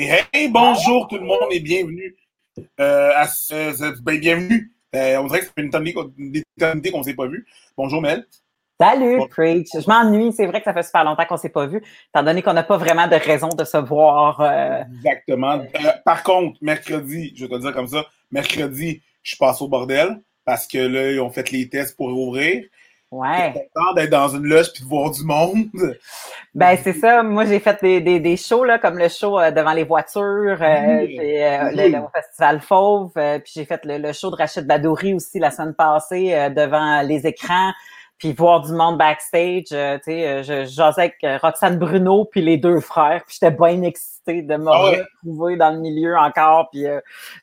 Et bonjour tout le monde et bienvenue euh, à ce, ben, bienvenue. Euh, on dirait que c'est une éternité qu'on ne s'est pas vu. Bonjour Mel. Salut, Preach. Je m'ennuie. C'est vrai que ça fait super longtemps qu'on ne s'est pas vu, étant donné qu'on n'a pas vraiment de raison de se voir. Euh, Exactement. par contre, mercredi, je vais te le dire comme ça, mercredi, je passe au bordel parce que là, ils ont fait les tests pour ouvrir. Ouais. content d'être dans une loge puis de voir du monde. Ben, c'est ça. Moi, j'ai fait des, des, des, shows, là, comme le show euh, devant les voitures, euh, euh le, Festival Fauve, euh, puis j'ai fait le, show de Rachid Badouri aussi la semaine passée devant les écrans, puis voir du monde backstage. tu sais, je jasais avec Roxane Bruno puis les deux frères, puis j'étais bien excitée de me ah retrouver dans le milieu encore, puis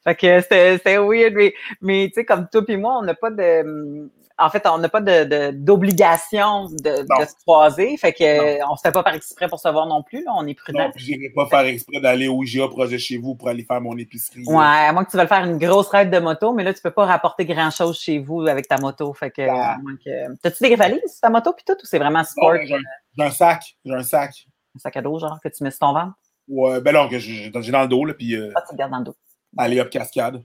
fait que c'était weird, mais, mais tu sais, comme toi puis moi, on n'a pas de hum, en fait, on n'a pas d'obligation de, de, se croiser. Fait que on ne se fait pas par exprès pour se voir non plus. Là, on est prudent. Non, je vais pas faire exprès d'aller au IGA projet chez vous pour aller faire mon épicerie. Ouais, à moins que tu veuilles faire une grosse ride de moto, mais là, tu peux pas rapporter grand-chose chez vous avec ta moto. Fait que, ah. que... T'as-tu des valises sur ta moto puis tout ou c'est vraiment sport? j'ai un, sac. J'ai un sac. Un sac à dos, genre, que tu mets sur ton ventre? Ouais, ben non, que j'ai dans le dos, là, puis... Euh, ah, tu le gardes dans le dos. Allez, hop, cascade.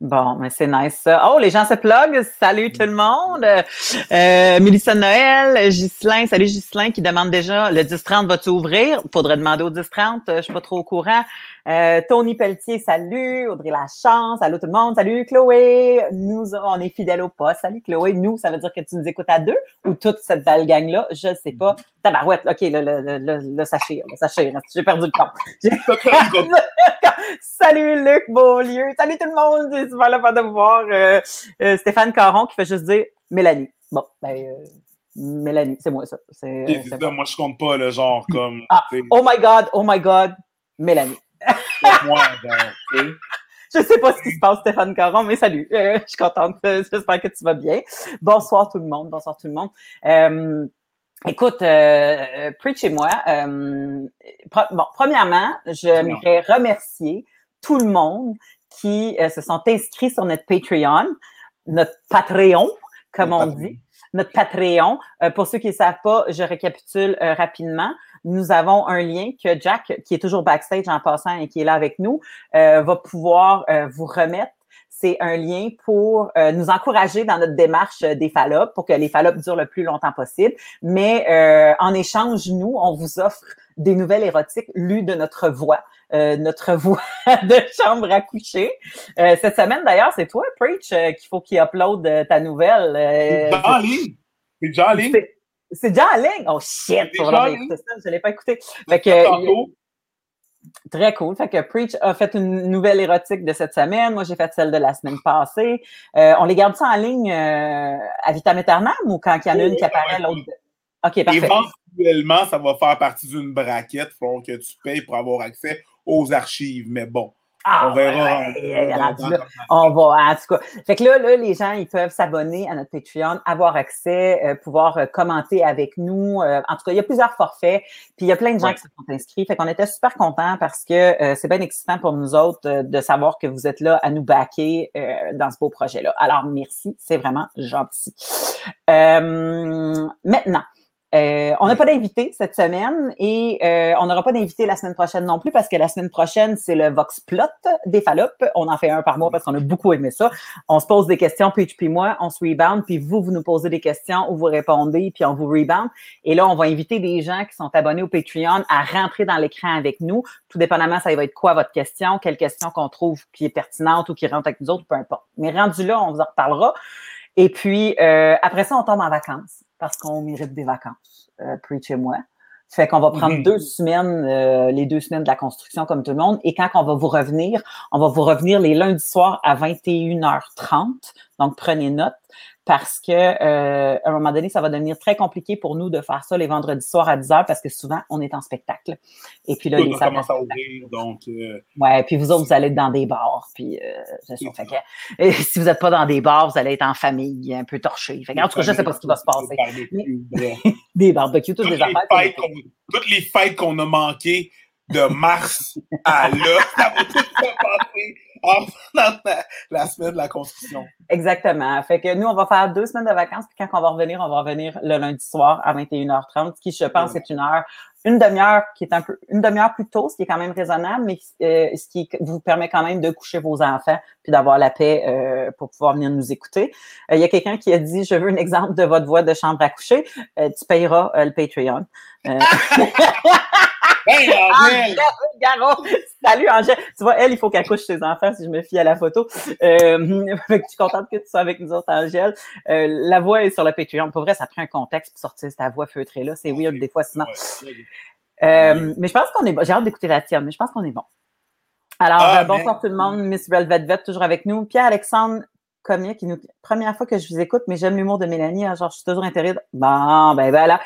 Bon, mais c'est nice ça. Oh, les gens se plug. Salut tout le monde. Euh, Mélissa Noël, Ghislain, salut Ghislain qui demande déjà le 10-30 va-tu ouvrir? Faudrait demander au 10-30, je suis pas trop au courant. Euh, Tony Pelletier, salut. Audrey Lachance, salut tout le monde. Salut Chloé. Nous, on est fidèles au poste. Salut Chloé. Nous, ça veut dire que tu nous écoutes à deux ou toute cette belle gang-là? Je sais pas. Tabarouette. OK, le, le, le, le sachet, le sachet. J'ai perdu le temps. salut Luc Beaulieu. Salut tout le monde. C'est super le fun de vous voir. Euh, euh, Stéphane Caron qui fait juste dire Mélanie. Bon, ben, euh, Mélanie, c'est moi ça. C'est, Moi, je compte pas le genre comme. Ah, oh my God, oh my God, Mélanie. Je sais pas ce qui se passe, Stéphane Caron, mais salut. Je suis contente. J'espère que tu vas bien. Bonsoir tout le monde. Bonsoir tout le monde. Écoute, euh, Preach et moi, euh, bon, premièrement, je voudrais remercier tout le monde qui se sont inscrits sur notre Patreon, notre Patreon, comme on dit notre Patreon. pour ceux qui ne savent pas, je récapitule rapidement nous avons un lien que Jack, qui est toujours backstage en passant et qui est là avec nous, euh, va pouvoir euh, vous remettre. C'est un lien pour euh, nous encourager dans notre démarche des fallops pour que les fallops durent le plus longtemps possible. Mais en échange, nous, on vous offre des nouvelles érotiques lues de notre voix. notre voix de chambre à coucher. cette semaine, d'ailleurs, c'est toi, Preach, qu'il faut qu'il upload ta nouvelle. c'est déjà en ligne. C'est déjà en ligne. C'est déjà en ligne? Oh shit! Pour ça, je ne l'ai pas écouté. Fait que, Très cool. Fait que Preach a fait une nouvelle érotique de cette semaine. Moi, j'ai fait celle de la semaine passée. Euh, on les garde ça en ligne euh, à vitam aeternam ou quand il y en a une qui apparaît, l'autre. OK, parfait. Éventuellement, ça va faire partie d'une braquette. Il faut que tu payes pour avoir accès aux archives. Mais bon, ah, on verra. on va, en tout cas. Fait que là, là, les gens, ils peuvent s'abonner à notre Patreon, avoir accès, euh, pouvoir euh, commenter avec nous. Euh, en tout cas, il y a plusieurs forfaits. Puis il y a plein de gens qui se sont inscrits. Fait qu'on était super contents parce que c'est bien excitant pour nous autres de savoir que vous êtes là à nous backer dans ce beau projet-là. Alors, merci. C'est vraiment gentil. maintenant, euh, on n'a pas d'invité cette semaine et euh, on n'aura pas d'invité la semaine prochaine non plus parce que la semaine prochaine, c'est le Vox Plot des Fallops. On en fait un par mois parce qu'on a beaucoup aimé ça. On se pose des questions, puis puis moi, on se rebound, puis vous, vous nous posez des questions ou vous répondez, puis on vous rebound. Et là, on va inviter des gens qui sont abonnés au Patreon à rentrer dans l'écran avec nous. Tout dépendamment, ça va être quoi votre question, quelle question qu'on trouve qui est pertinente ou qui rentre avec nous autres, peu importe. Mais rendu là, on vous en reparlera. Et puis, euh, après ça, on tombe en vacances parce qu'on mérite des vacances, euh, Preach et moi. Fait qu'on va prendre deux semaines, euh, les deux semaines de la construction comme tout le monde. Et quand on va vous revenir, on va vous revenir les lundis soirs à 21h30. Donc, prenez note parce que euh, à un moment donné, ça va devenir très compliqué pour nous de faire ça les vendredis soirs à 10 h parce que souvent, on est en spectacle. Et puis là, les salles à ouvrir, donc... Euh, ouais, puis vous autres, vous allez être dans des bars, puis euh, ça. Fait que, et si vous n'êtes pas dans des bars, vous allez être en famille, un peu torché. Fait que, en tout cas, je ne sais pas ce qui va se passer. des barbecues, toutes les affaires. toutes les fêtes qu'on a manquées de mars à là, ça va tout se passer la semaine de la construction. Exactement. Fait que nous, on va faire deux semaines de vacances, puis quand on va revenir, on va revenir le lundi soir à 21h30, ce qui, je pense, est une heure une demi-heure qui est un peu une demi-heure plus tôt, ce qui est quand même raisonnable, mais euh, ce qui vous permet quand même de coucher vos enfants puis d'avoir la paix euh, pour pouvoir venir nous écouter. Il y a quelqu'un qui a dit je veux un exemple de votre voix de chambre à coucher. tu payeras le Patreon. Hey, Angèle! Salut, Angèle! Tu vois, elle, il faut qu'elle couche ses enfants si je me fie à la photo. Euh, je suis contente que tu sois avec nous autres, Angèle. Euh, la voix est sur le Patreon. Pour vrai, ça prend un contexte pour sortir ta voix feutrée-là. C'est weird des fois, sinon. Euh, mais je pense qu'on est bon. J'ai hâte d'écouter la tienne, mais je pense qu'on est bon. Alors, ah, euh, bonsoir tout le monde. Miss Velvet toujours avec nous. Pierre-Alexandre comique. nous première fois que je vous écoute, mais j'aime l'humour de Mélanie. Hein, genre, je suis toujours intéressée. Bon, ben voilà.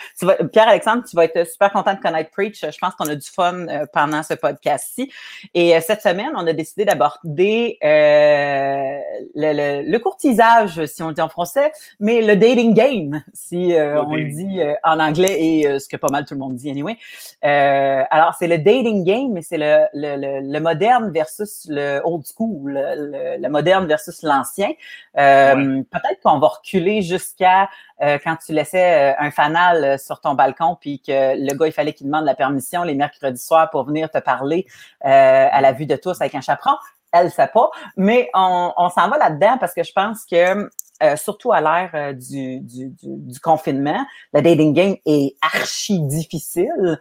Pierre-Alexandre, tu vas être super content de connaître Preach. Je pense qu'on a du fun euh, pendant ce podcast-ci. Et euh, cette semaine, on a décidé d'aborder euh, le, le, courtisage, si on le dit en français, mais le dating game, si on le dit en anglais et ce que pas mal tout le monde dit anyway. alors, c'est le dating game, mais c'est le, le, le, moderne versus le old school, le, moderne versus l'ancien. Euh, peut-être qu'on va reculer jusqu'à euh, quand tu laissais euh, un fanal sur ton balcon, puis que le gars, il fallait qu'il demande la permission les mercredis soirs pour venir te parler à la vue de tous avec un chaperon. Elle ne sait pas, mais on, s'en va là-dedans parce que je pense que surtout à l'ère du, du, confinement, le dating game est archi difficile.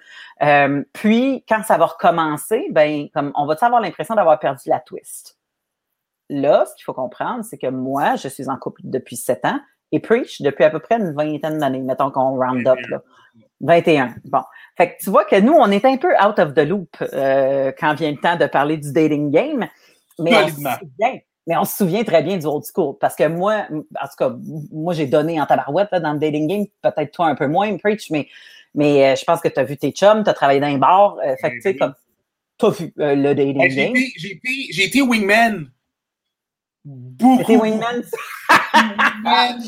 puis, quand ça va recommencer, ben, comme on va avoir l'impression d'avoir perdu la twist? Là, ce qu'il faut comprendre, c'est que moi, je suis en couple depuis sept ans et Preach depuis à peu près une vingtaine d'années, mettons qu'on round up. Là. 21. Bon. Fait que tu vois que nous, on est un peu out of the loop euh, quand vient le temps de parler du dating game. Mais on, se souvient, mais on se souvient très bien du old school. Parce que moi, en tout cas, moi, j'ai donné en tabarouette là, dans le dating game, peut-être toi un peu moins, Preach, mais, mais euh, je pense que tu as vu tes chums, tu as travaillé dans un bar. Euh, fait que tu sais, comme, tu as vu le dating game. J'ai été wingman Beaucoup. wingman.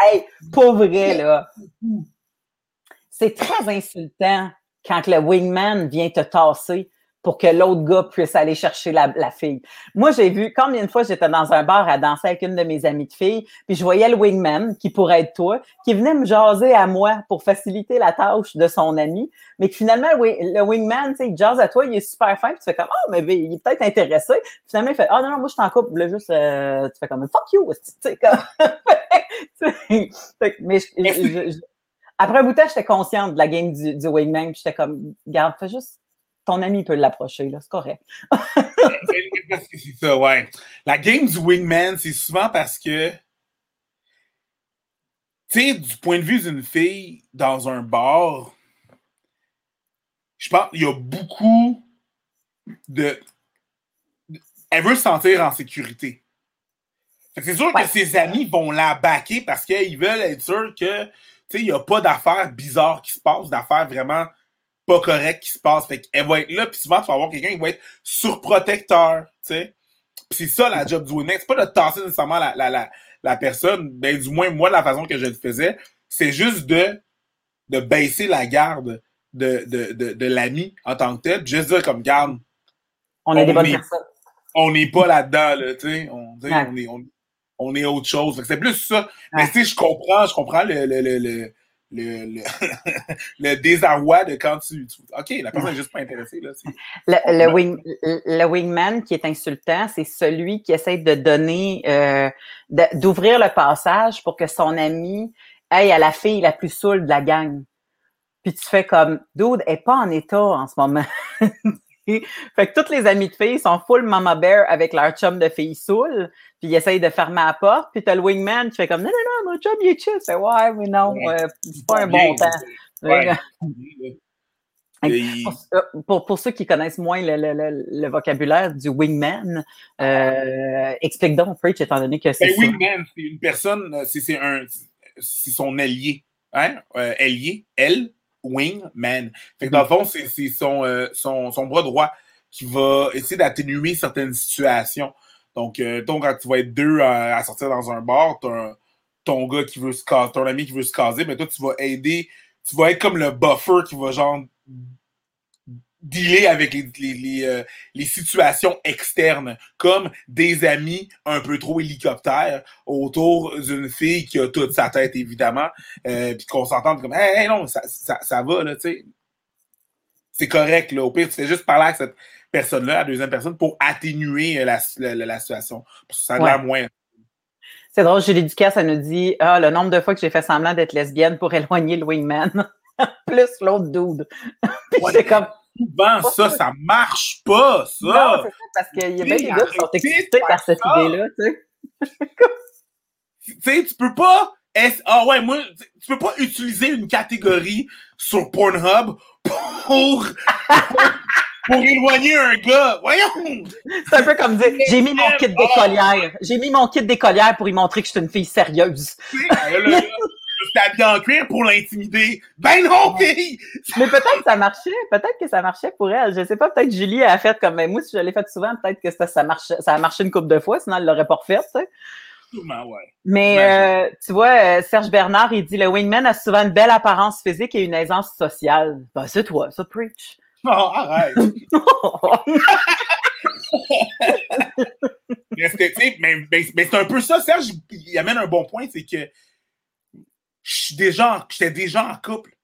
hey, pour vrai, là. C'est très insultant quand le wingman vient te tasser pour que l'autre gars puisse aller chercher la, fille. Moi, j'ai vu combien de fois j'étais dans un bar à danser avec une de mes amies de filles, puis je voyais le wingman, qui pourrait être toi, qui venait me jaser à moi pour faciliter la tâche de son ami, mais que finalement, le wingman, tu sais, il jase à toi, il est super fin, puis tu fais comme, oh, mais il est peut-être intéressé. Finalement, il fait, oh non, non, moi, je t'en coupe, là, juste, euh, tu fais comme, fuck you, tu sais, comme. mais après un bout de temps, j'étais consciente de la game du, du wingman, puis j'étais comme, garde, fais juste ton ami peut l'approcher, là, c'est correct. c'est ça, ouais. La game du wingman, c'est souvent parce que, tu sais, du point de vue d'une fille dans un bar, je pense qu'il y a beaucoup de. Elle veut se sentir en sécurité. C'est sûr que ses amis vont la baquer parce qu'ils veulent être sûrs que, tu sais, il n'y a pas d'affaires bizarres qui se passent, d'affaires vraiment pas correct qui se passe. Fait qu'elle va être là, puis souvent, tu vas avoir quelqu'un qui va être surprotecteur, tu sais. c'est ça la job du winner. C'est pas de tasser nécessairement la, la, la, la, personne, ben du moins, moi, la façon que je le faisais, c'est juste de, de baisser la garde de, de, de, de l'ami en tant que tel, juste dire comme garde. On est des bonnes personnes. On n'est pas là-dedans, là, tu sais. On, on, est, on, on, est autre chose. C'est plus ça. Mais sais, je comprends, je comprends le, le, le le, le, désarroi de quand tu, OK, la personne n'est juste pas intéressée. Là, le, le, wing, le, wingman qui est insultant, c'est celui qui essaie de donner, euh, d'ouvrir le passage pour que son ami aille à la fille la plus saoule de la gang. Puis tu fais comme, dude, elle n'est pas en état en ce moment. fait que toutes les amies de filles sont full mama bear avec leur chum de filles saoul, puis ils essayent de fermer la porte, puis t'as le wingman qui fait comme non, non, non, mon chum il est chill. C'est ouais, mais non, euh, c'est pas un bon temps. Pour, pour, ceux qui connaissent moins le, le, le, vocabulaire du wingman, euh, explique donc, Preach, étant donné que c'est. Ben, wingman, c'est une personne, c'est un, c'est son allié, hein, euh, allié, elle, wingman. Fait que dans le fond, c'est son, son, son, bras droit qui va essayer d'atténuer certaines situations. Donc, euh, quand tu vas être deux à, sortir dans un bar, as ton gars qui veut se caser, ton ami qui veut se caser, mais toi, tu vas aider, tu vas être comme le buffer qui va genre dealer avec les, les, euh, les, situations externes, comme des amis un peu trop hélicoptères autour d'une fille qui a toute sa tête, évidemment, euh, puis qu'on s'entende comme hey, non, ça, ça, ça va, là, tu sais. c'est correct, là. Au pire, tu fais juste parler avec cette personne-là, la deuxième personne, pour atténuer la, la, la situation. Ça a l'air moins. C'est drôle, Julie Ducasse, elle nous dit Ah, le nombre de fois que j'ai fait semblant d'être lesbienne pour éloigner le wingman. Plus l'autre dude. Puis c'est comme. Souvent, ça, ça marche pas, ça. Non, c'est ça, parce qu'il y a bien des gars qui sont excités par cette idée-là, tu sais. tu sais, tu peux pas. Ah ouais, moi, tu peux pas utiliser une catégorie sur Pornhub pour, pour, éloigner un gars. Voyons! C'est un peu comme dire, j'ai mis mon kit d'écolière. J'ai mis mon kit d'écolière pour y montrer que je suis une fille sérieuse. Je suis habillé en cuir pour l'intimider. Ben non, fille! Mais peut-être que ça marchait. Peut-être que ça marchait pour elle. Je sais pas, peut-être Julie a fait comme, ben, moi, si je l'ai fait souvent, peut-être que ça, ça, marche, ça a marché une couple de fois, sinon elle l'aurait pas refait, tu sais. Ouais. Mais euh, tu vois, euh, Serge Bernard, il dit le wingman a souvent une belle apparence physique et une aisance sociale. Ben, c'est toi, ça preach. Oh, arrête. mais, mais, mais c'est un peu ça, Serge, il amène un bon point, c'est que j'étais déjà, déjà en couple.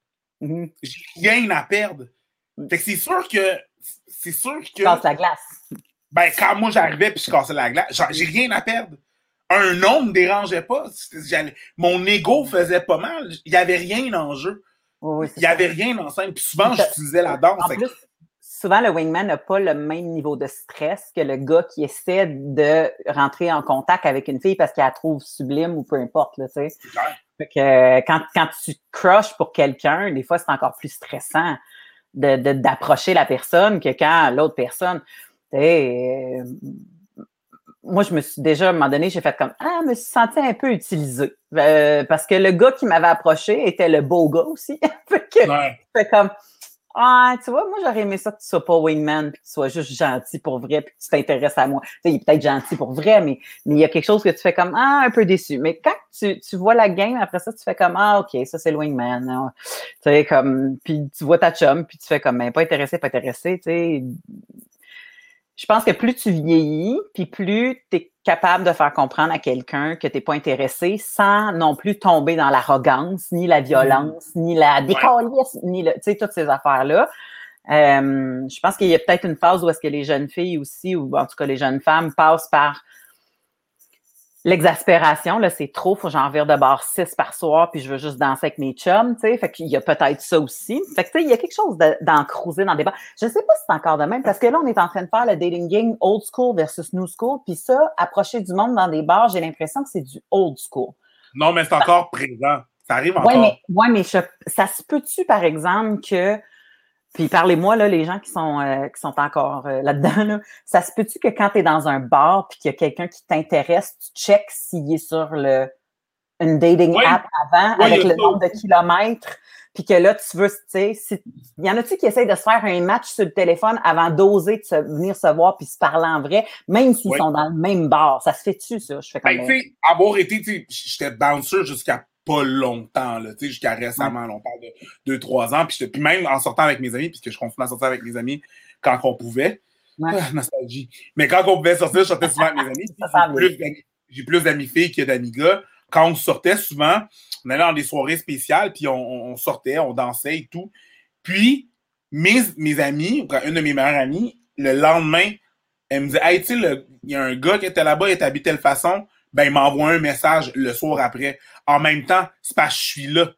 Mm-hmm. J'ai rien à perdre. Fait que c'est sûr que. C'est sûr que. Casse la glace. Ben, quand moi j'arrivais puis je cassais la glace, j'ai rien à perdre. Un homme me dérangeait pas. Mon ego faisait pas mal. Il n'y avait rien en jeu. Il n'y avait rien en scène. Puis souvent, j'utilisais la danse. En plus, souvent, le wingman n'a pas le même niveau de stress que le gars qui essaie de rentrer en contact avec une fille parce qu'il la trouve sublime ou peu importe. Là, sais. Fait que quand, quand tu crushes pour quelqu'un, des fois, c'est encore plus stressant d'approcher de, la personne que quand l'autre personne. Euh, moi, je me suis déjà, à un moment donné, j'ai fait comme Ah, je me suis sentie un peu utilisée. Euh, parce que le gars qui m'avait approché était le beau gars aussi. fait comme ah, tu vois, moi, j'aurais aimé ça que tu sois pas wingman, puis que tu sois juste gentil pour vrai, puis que tu t'intéresses à moi. Tu sais, il est peut-être gentil pour vrai, mais mais il y a quelque chose que tu fais comme ah, un peu déçu. Mais quand tu, tu vois la game, après ça, tu fais comme ah, ok, ça c'est le wingman. Hein. Tu sais, comme puis tu vois ta chum, puis tu fais comme ben, pas intéressé, pas intéressé. Tu sais, je pense que plus tu vieillis, puis plus tu es capable de faire comprendre à quelqu'un que tu n'es pas intéressé sans non plus tomber dans l'arrogance, ni la violence, ni la décalisse, ni le, tu sais, toutes ces affaires-là. Euh, je pense qu'il y a peut-être une phase où est-ce que les jeunes filles aussi, ou en tout cas les jeunes femmes, passent par l'exaspération, là, c'est trop, faut que j'en vire de bord six par soir, puis je veux juste danser avec mes chums, tu sais. Fait qu'il y a peut-être ça aussi. Fait que, tu sais, il y a quelque chose d'en cruiser dans des bars. Je sais pas si c'est encore de même, parce que là, on est en train de faire le dating game old school versus new school, puis ça, approcher du monde dans des bars, j'ai l'impression que c'est du old school. Non, mais c'est encore présent. Ça arrive encore. Ouais, mais, ouais, mais ça se peut-tu, par exemple, que puis parlez-moi, là, les gens qui sont, euh, qui sont encore euh, là-dedans, là, ça se peut-tu que quand tu es dans un bar puis qu'il y a quelqu'un qui t'intéresse, tu checks s'il est sur le, une dating app avant avec le nombre de kilomètres, puis que là, tu veux, tu sais, si, y en a-tu qui essayent de se faire un match sur le téléphone avant d'oser de venir se voir puis se parler en vrai, même s'ils sont dans le même bar? Ça se fait-tu, ça? Je fais ben, comme ben, tu sais, avoir été, tu sais, j'étais bouncer jusqu'à pas longtemps, là, tu sais, jusqu'à récemment, on parle de deux, trois ans, puis, puis même en sortant avec mes amis, puisque je continue à sortir avec mes amis quand on pouvait. Ah, nostalgie. Mais quand on pouvait sortir, je sortais souvent avec mes amis. J'ai plus d'amis filles que d'amis gars. Quand on sortait souvent, on allait dans des soirées spéciales, puis on, sortait, on dansait et tout. Puis, mes, mes amis, une de mes meilleures amies, le lendemain, elle me disait Hey, tu sais, il y a un gars qui était là-bas, il est habillé de telle façon ben, il m'envoie un message le soir après. En même temps, c'est parce que je suis là.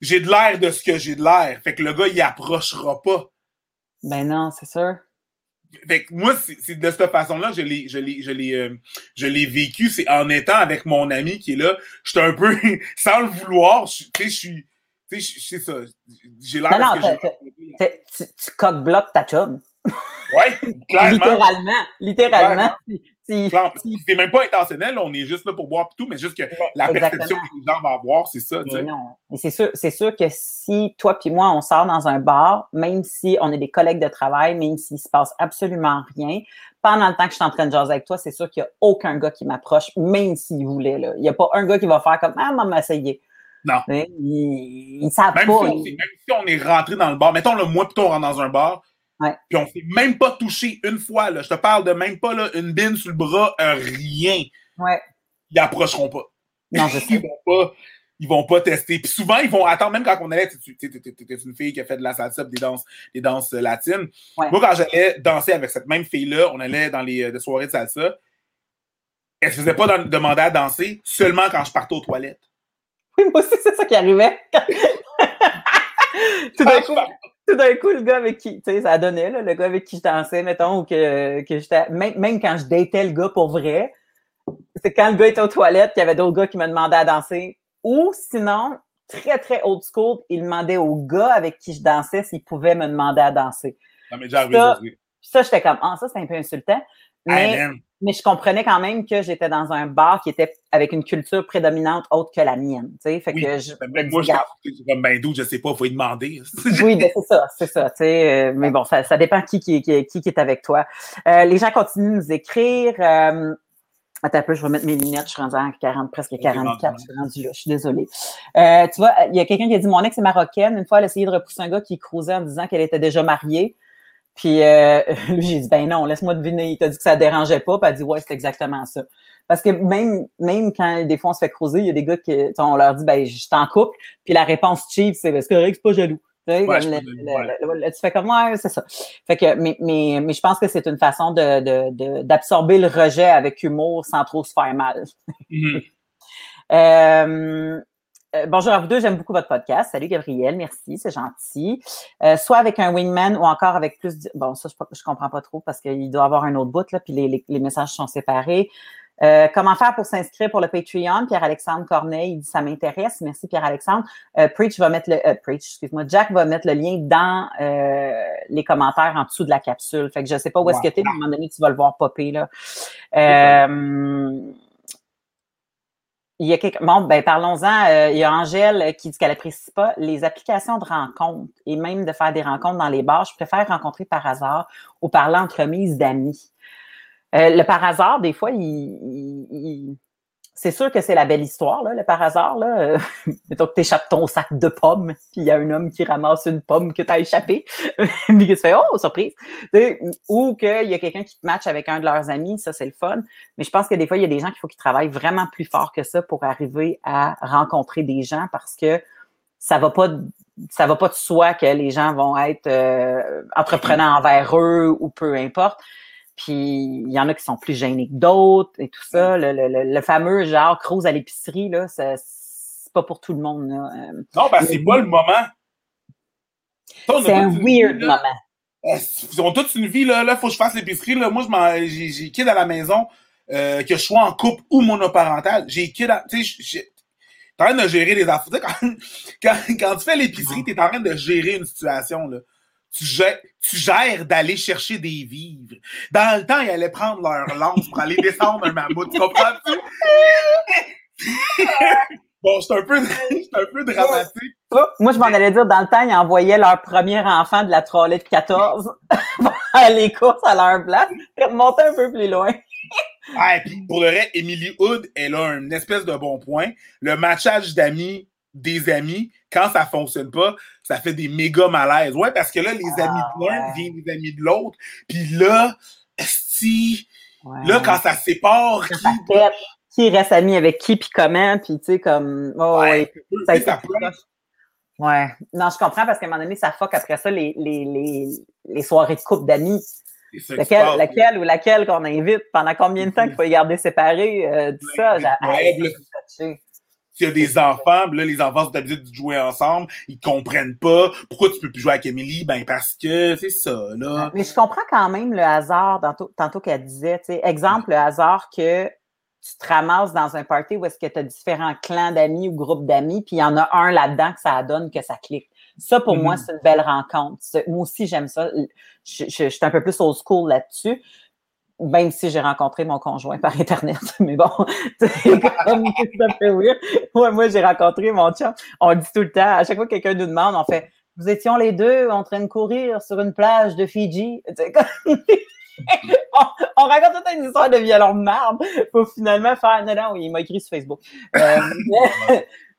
J'ai de l'air de ce que j'ai de l'air. Fait que le gars, il approchera pas. Ben non, c'est sûr. Fait que moi, c'est de cette façon-là, je l'ai, je l'ai, je l'ai, euh, je l'ai vécu. C'est en étant avec mon ami qui est là. J'étais un peu, sans le vouloir, tu sais, je suis, tu sais, c'est ça. J'ai l'air non, tu, tu coque-bloques ta chum. Ouais, clairement. littéralement, littéralement. C'est même pas intentionnel, on est juste là pour boire tout, mais juste que la perception que les gens vont avoir, c'est ça. non. c'est sûr, c'est sûr que si toi puis moi, on sort dans un bar, même si on est des collègues de travail, même s'il se passe absolument rien, pendant le temps que je suis en train de jaser avec toi, c'est sûr qu'il n'y a aucun gars qui m'approche, même s'il voulait. Là. Il n'y a pas un gars qui va faire comme Ah, maman, essayé. Non. Ils, ne savent même pas. Si on, même si on est rentré dans le bar, mettons le mois plutôt on rentre dans un bar, puis on s'est même pas touché une fois. Là. Je te parle de même pas là, une bine sur le bras, rien. Ouais. Ils approcheront pas. Non, je sais. Ils vont pas. ils vont pas tester. Puis souvent, ils vont attendre, même quand on allait, tu es une fille qui a fait de la salsa, des danses, des danses euh, latines. Moi, quand j'allais danser avec cette même fille-là, on allait dans les, euh, soirées de salsa, elle se faisait pas demander à danser seulement quand je partais aux toilettes. Oui, moi aussi, c'est ça qui arrivait. tout d'un coup, tout d'un coup, le gars avec qui, tu sais, ça donnait, là, le gars avec qui je dansais, mettons, ou que, que j'étais, même, même quand je datais le gars pour vrai, c'est quand le gars était aux toilettes, qu'il y avait d'autres gars qui me demandaient à danser. Ou sinon, très, très old school, il demandait au gars avec qui je dansais s'il pouvait me demander à danser. Non, mais j'ai ça, ça j'étais comme, ah, ça, c'est un peu insultant. Mais, mais je comprenais quand même que j'étais dans un bar qui était avec une culture prédominante autre que la mienne. Tu sais, fait que je, ben, moi, je comme ben d'où, je sais pas, il faut y demander. oui, ben, c'est ça, c'est ça. Tu sais, euh, mais bon, ça, ça dépend qui, qui, qui, qui est avec toi. Euh, les gens continuent de nous écrire. Euh, Attends un peu, je vais mettre mes lunettes, je suis rendue à 40, presque 44, je suis rendue là, je suis désolée. Tu vois, il y a quelqu'un qui a dit, mon ex est marocaine. Une fois, elle a essayé de repousser un gars qui crousait en disant qu'elle était déjà mariée. Puis euh, lui, j'ai dit, ben non, laisse-moi deviner. Il t'a dit que ça dérangeait pas. Puis elle a dit, ouais, c'est exactement ça. Parce que même, même quand des fois on se fait creuser, il y a des gars qui, on leur dit, ben, je t'en couple. Puis la réponse cheap, c'est, ben, c'est correct, c'est pas jaloux. tu fais comme ouais, c'est ça. Fait que, mais, mais, mais je pense que c'est une façon de, d'absorber le rejet avec humour sans trop se faire mal. Mm-hmm. Euh, euh, bonjour à vous deux, j'aime beaucoup votre podcast. Salut Gabriel, merci, c'est gentil. Euh, soit avec un wingman ou encore avec plus. Bon, ça, je, je comprends pas trop parce qu'il doit avoir un autre bout, là, puis les, les messages sont séparés. Euh, comment faire pour s'inscrire pour le Patreon? Pierre-Alexandre Corneille, il dit ça m'intéresse. Merci Pierre-Alexandre. Euh, Preach va mettre le euh, Preach, excuse-moi. Jack va mettre le lien dans les commentaires en dessous de la capsule. Fait que je sais pas où est-ce que tu es, mais à un moment donné, tu vas le voir popper là. Il y a. Bon, ben parlons-en. il y a Angèle qui dit qu'elle apprécie pas les applications de rencontres et même de faire des rencontres dans les bars. Je préfère rencontrer par hasard ou parler l'entremise d'amis. Euh, le par hasard, des fois, il, c'est sûr que c'est la belle histoire, le par hasard. Là. mettons que tu ton sac de pommes, puis il y a un homme qui ramasse une pomme que tu as échappée, puis qui se fait Oh, surprise! ou qu'il y a quelqu'un qui te matche avec un de leurs amis, ça c'est le fun. Mais je pense que des fois, il y a des gens qu'il faut qu'ils travaillent vraiment plus fort que ça pour arriver à rencontrer des gens parce que ça va pas ça va pas de soi que les gens vont être euh, entreprenants envers eux ou peu importe. Puis il y en a qui sont plus gênés que d'autres et tout ça. Le, le, le, fameux genre crouse à l'épicerie, là, c'est pas pour tout le monde. Là. Euh, non, ben c'est pas le moment. C'est un weird moment. Ils ont toute une vie, là. Là, faut que je fasse l'épicerie. Là. Moi, j'ai kid à la maison, euh, que je sois en couple ou monoparental. J'ai kid à. Tu sais, t'es en train de gérer les affaires. Quand, quand, quand, tu fais l'épicerie, t'es en train de gérer une situation, là tu gères, d'aller chercher des vivres. Dans le temps, ils allaient prendre leur lance pour aller descendre un mammouth. Tu comprends-tu? bon, c'est un, peu, un peu dramatique. Moi, je m'en allais dire, dans le temps, ils envoyaient leur premier enfant de la trollette 14 à les courses à leur place et remontaient un peu plus loin. ah, puis pour le reste, Emily Hood, elle a une espèce de bon point. Le matchage d'amis des amis, quand ça fonctionne pas, ça fait des méga malaises. Ouais, parce que là, les ah, amis de l'un viennent des amis de l'autre. Puis là, si, là, quand ça sépare, qui, qui reste ami avec qui, puis comment, puis tu sais, comme, oh, ouais, ça, ça Ouais. Non, je comprends parce qu'à un moment donné, ça fuck après ça les, les, les, les soirées de couple d'amis. Laquelle, laquelle ou laquelle qu'on invite, pendant combien de temps qu'il faut les garder séparés, euh, tout ça. S'il y a des enfants, là, les enfants sont habitués de jouer ensemble, ils comprennent pas. Pourquoi tu peux plus jouer avec Emily? Ben, parce que c'est ça, là. Mais je comprends quand même le hasard, tantôt, tantôt qu'elle disait, tu sais, exemple, le hasard que tu te ramasses dans un party où est-ce que tu as différents clans d'amis ou groupes d'amis, puis il y en a un là-dedans que ça donne que ça clique. Ça, pour moi, mm-hmm. c'est une belle rencontre. Moi aussi, j'aime ça. Je, je, suis un peu plus old school là-dessus même si j'ai rencontré mon conjoint par Internet. Mais bon, c'est comme ça fait weird. Ouais, moi, j'ai rencontré mon chum. On dit tout le temps, à chaque fois que quelqu'un nous demande, on fait Vous étions les deux en train de courir sur une plage de Fidji. on, on, raconte toute une histoire de violon de marbre pour finalement faire non, non, il m'a écrit sur Facebook. Euh,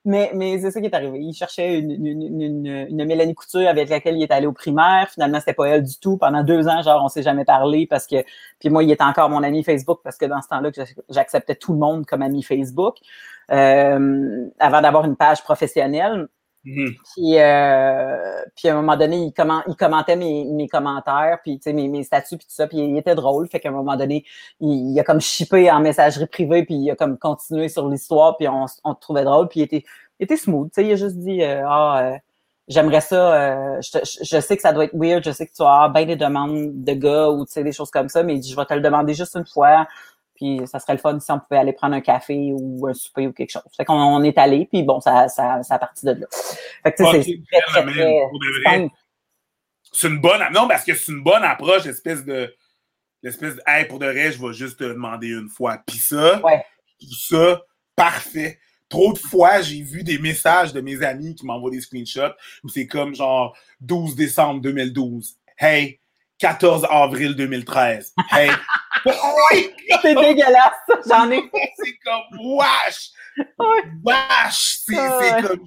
mais, mais c'est ça qui est arrivé. Il cherchait une, une, une, une, Mélanie Couture avec laquelle il est allé au primaire. Finalement, c'était pas elle du tout. Pendant deux ans, genre, on s'est jamais parlé parce que. Puis moi, il était encore mon ami Facebook parce que dans ce temps-là, j'acceptais tout le monde comme ami Facebook. euh, avant d'avoir une page professionnelle. Mhm. Puis, euh, puis à un moment donné, il, commen- il commentait mes, mes commentaires, puis mes, mes statuts, puis tout ça, puis il était drôle. Fait qu'à un moment donné, il, a comme chippé en messagerie privée, puis il a comme continué sur l'histoire, puis on, on trouvait drôle, puis il était, il était smooth. Il a juste dit euh, Ah, euh, j'aimerais ça, euh, je, je- sais que ça doit être weird, je sais que tu avoir bien des demandes de gars ou des choses comme ça, mais il dit, je vais te le demander juste une fois. Puis ça serait le fun si on pouvait aller prendre un café ou un souper ou quelque chose. Fait qu'on on est allé, puis bon, ça, ça, ça a parti de là. Fait que c'est très, très, très. C'est une bonne. Non, parce que c'est une bonne approche, l'espèce de. L'espèce de. Hey, pour de vrai, je vais juste te demander une fois. Puis ça, Ouais. tout ça, parfait. Trop de fois, j'ai vu des messages de mes amis qui m'envoient des screenshots où c'est comme genre 12 décembre 2012. Hey, 14 avril 2013. Hey. C'est dégueulasse, ça, j'en ai. c'est comme wesh! Wesh! C'est Ah ouais. comme.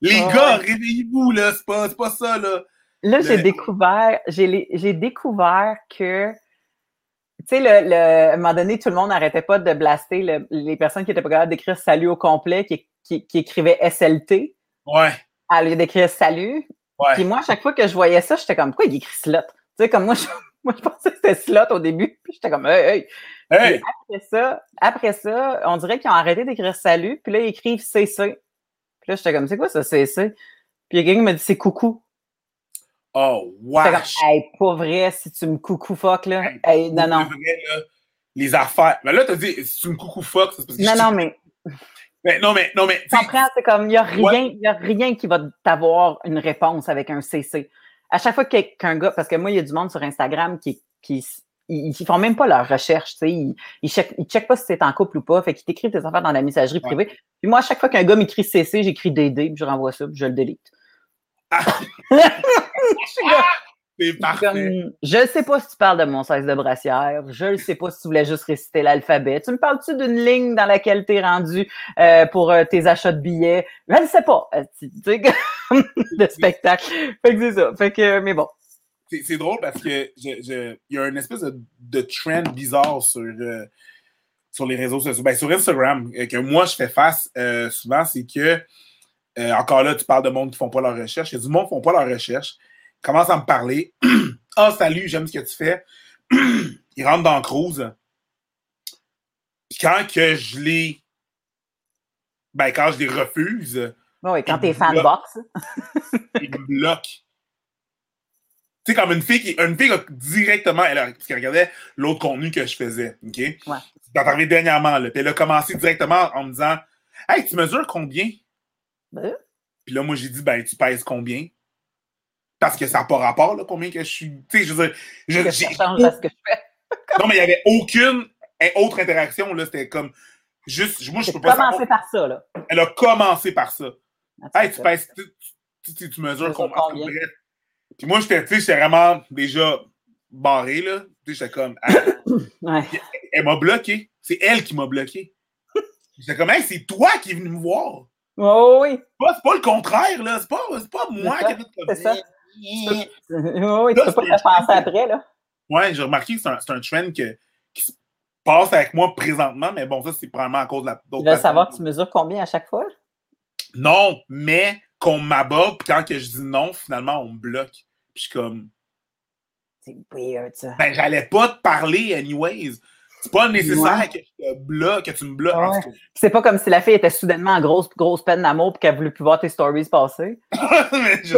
Les Ah gars, réveillez-vous, là. C'est pas, pas ça, là. Là, j'ai Le- découvert, j'ai découvert que, tu sais, le, le, à un moment donné, tout le monde n'arrêtait pas de blaster le- les personnes qui étaient pas capables d'écrire salut au complet, qui, qui, qui écrivaient SLT, Ouais, à lieu d'écrire salut. Puis ouais. moi, à chaque fois que je voyais ça, j'étais comme, pourquoi il écrit slot? Tu sais, comme moi, je, moi, je pensais que c'était slot au début, puis j'étais comme, hey, hey. Hey! Après ça, après ça, on dirait qu'ils ont arrêté d'écrire salut, puis là, ils écrivent CC. Puis là, j'étais comme, c'est quoi ça, CC? Puis il y a quelqu'un qui m'a dit, c'est coucou. Oh, J'étais comme, hey, pas vrai, si tu me coucou fuck, là. Hey, Hey, non, vrai, là, les affaires. Mais là, t'as dit, si tu me coucou fuck, c'est parce que Non, je- non, mais Mais non, mais, non, mais. tu comprends, c'est comme, il n'y a rien, Ouais. il y a rien qui va t'avoir une réponse avec un CC. À chaque fois qu'un gars, parce que moi, il y a du monde sur Instagram qui, qui ils, ils font même pas leur recherche, tu sais, ils, ils, checkent, ils checkent pas si c'est en couple ou pas, fait qu'ils t'écrivent tes affaires dans la messagerie privée. Puis moi, à chaque fois qu'un gars m'écrit CC, j'écris DD, puis je renvoie ça, puis je le délite. Ah. Je suis là, C'est parfait. comme, je sais pas si tu parles de mon size de brassière, je ne sais pas si tu voulais juste réciter l'alphabet. Tu me parles-tu d'une ligne dans laquelle tu es rendu euh, pour euh, tes achats de billets? Je ne sais pas. euh, Tu sais, de spectacle. Fait que c'est ça. Fait que, mais bon. C'est drôle parce que il y a une espèce de, de trend bizarre sur, euh, sur les réseaux sociaux. Ben, sur Instagram, que moi je fais face souvent, c'est que euh, encore là, tu parles de monde qui font pas leur recherche. Il y a du monde qui font pas leur recherche. Ils commencent à me parler. Ah, salut, j'aime ce que tu fais. Ils rentrent dans Cruise. Puis quand que je les. Ben, quand je les refuse, Oui, quand t'es fan box. il me bloque. Tu sais, comme une fille qui. Une fille a directement. Elle a, parce qu'elle regardait l'autre contenu que je faisais. OK? Ouais. Arrivé dernièrement. Là, puis elle a commencé directement en me disant Hey, tu mesures combien? Euh, Puis là, moi, j'ai dit Ben, tu pèses combien? Parce que ça n'a pas rapport, là, combien que je suis. Tu sais, je veux dire. je- que ça change à ce que je fais. non, mais il n'y avait aucune eh, autre interaction. là C'était comme. Juste. Moi, je peux pas commencé savoir. par ça, là. Elle a commencé par ça. Ah, Hey, tu pèses, tu, tu, tu- mesures combien? Puis moi, j'étais, tu sais, j'étais vraiment déjà barré, là. Tu sais, j'étais comme, ah, Ouais. elle m'a bloqué. C'est elle qui m'a bloqué. J'étais comme, hey, c'est toi qui es venu me voir. Oh, oui. C'est pas, le contraire, là. C'est pas, pas moi qui ai fait comme c'est ça. Oui, tu peux pas te penser après, là. Ouais, j'ai remarqué que c'est un, un trend que, qui se passe avec moi présentement, mais bon, ça, c'est probablement à cause de la. Tu d'autres veux savoir, tu mesures combien à chaque fois? Non, mais qu'on m'aborde, puis quand que je dis non, finalement, on me bloque. Puis je suis comme, C'est weird, ça. ben, j'allais pas te parler anyways. C'est pas nécessaire Ouais. que je te bloque, que tu me bloques. Ouais. C'est pas comme si la fille était soudainement en grosse, grosse peine d'amour et qu'elle voulait plus voir tes stories passer. Mais je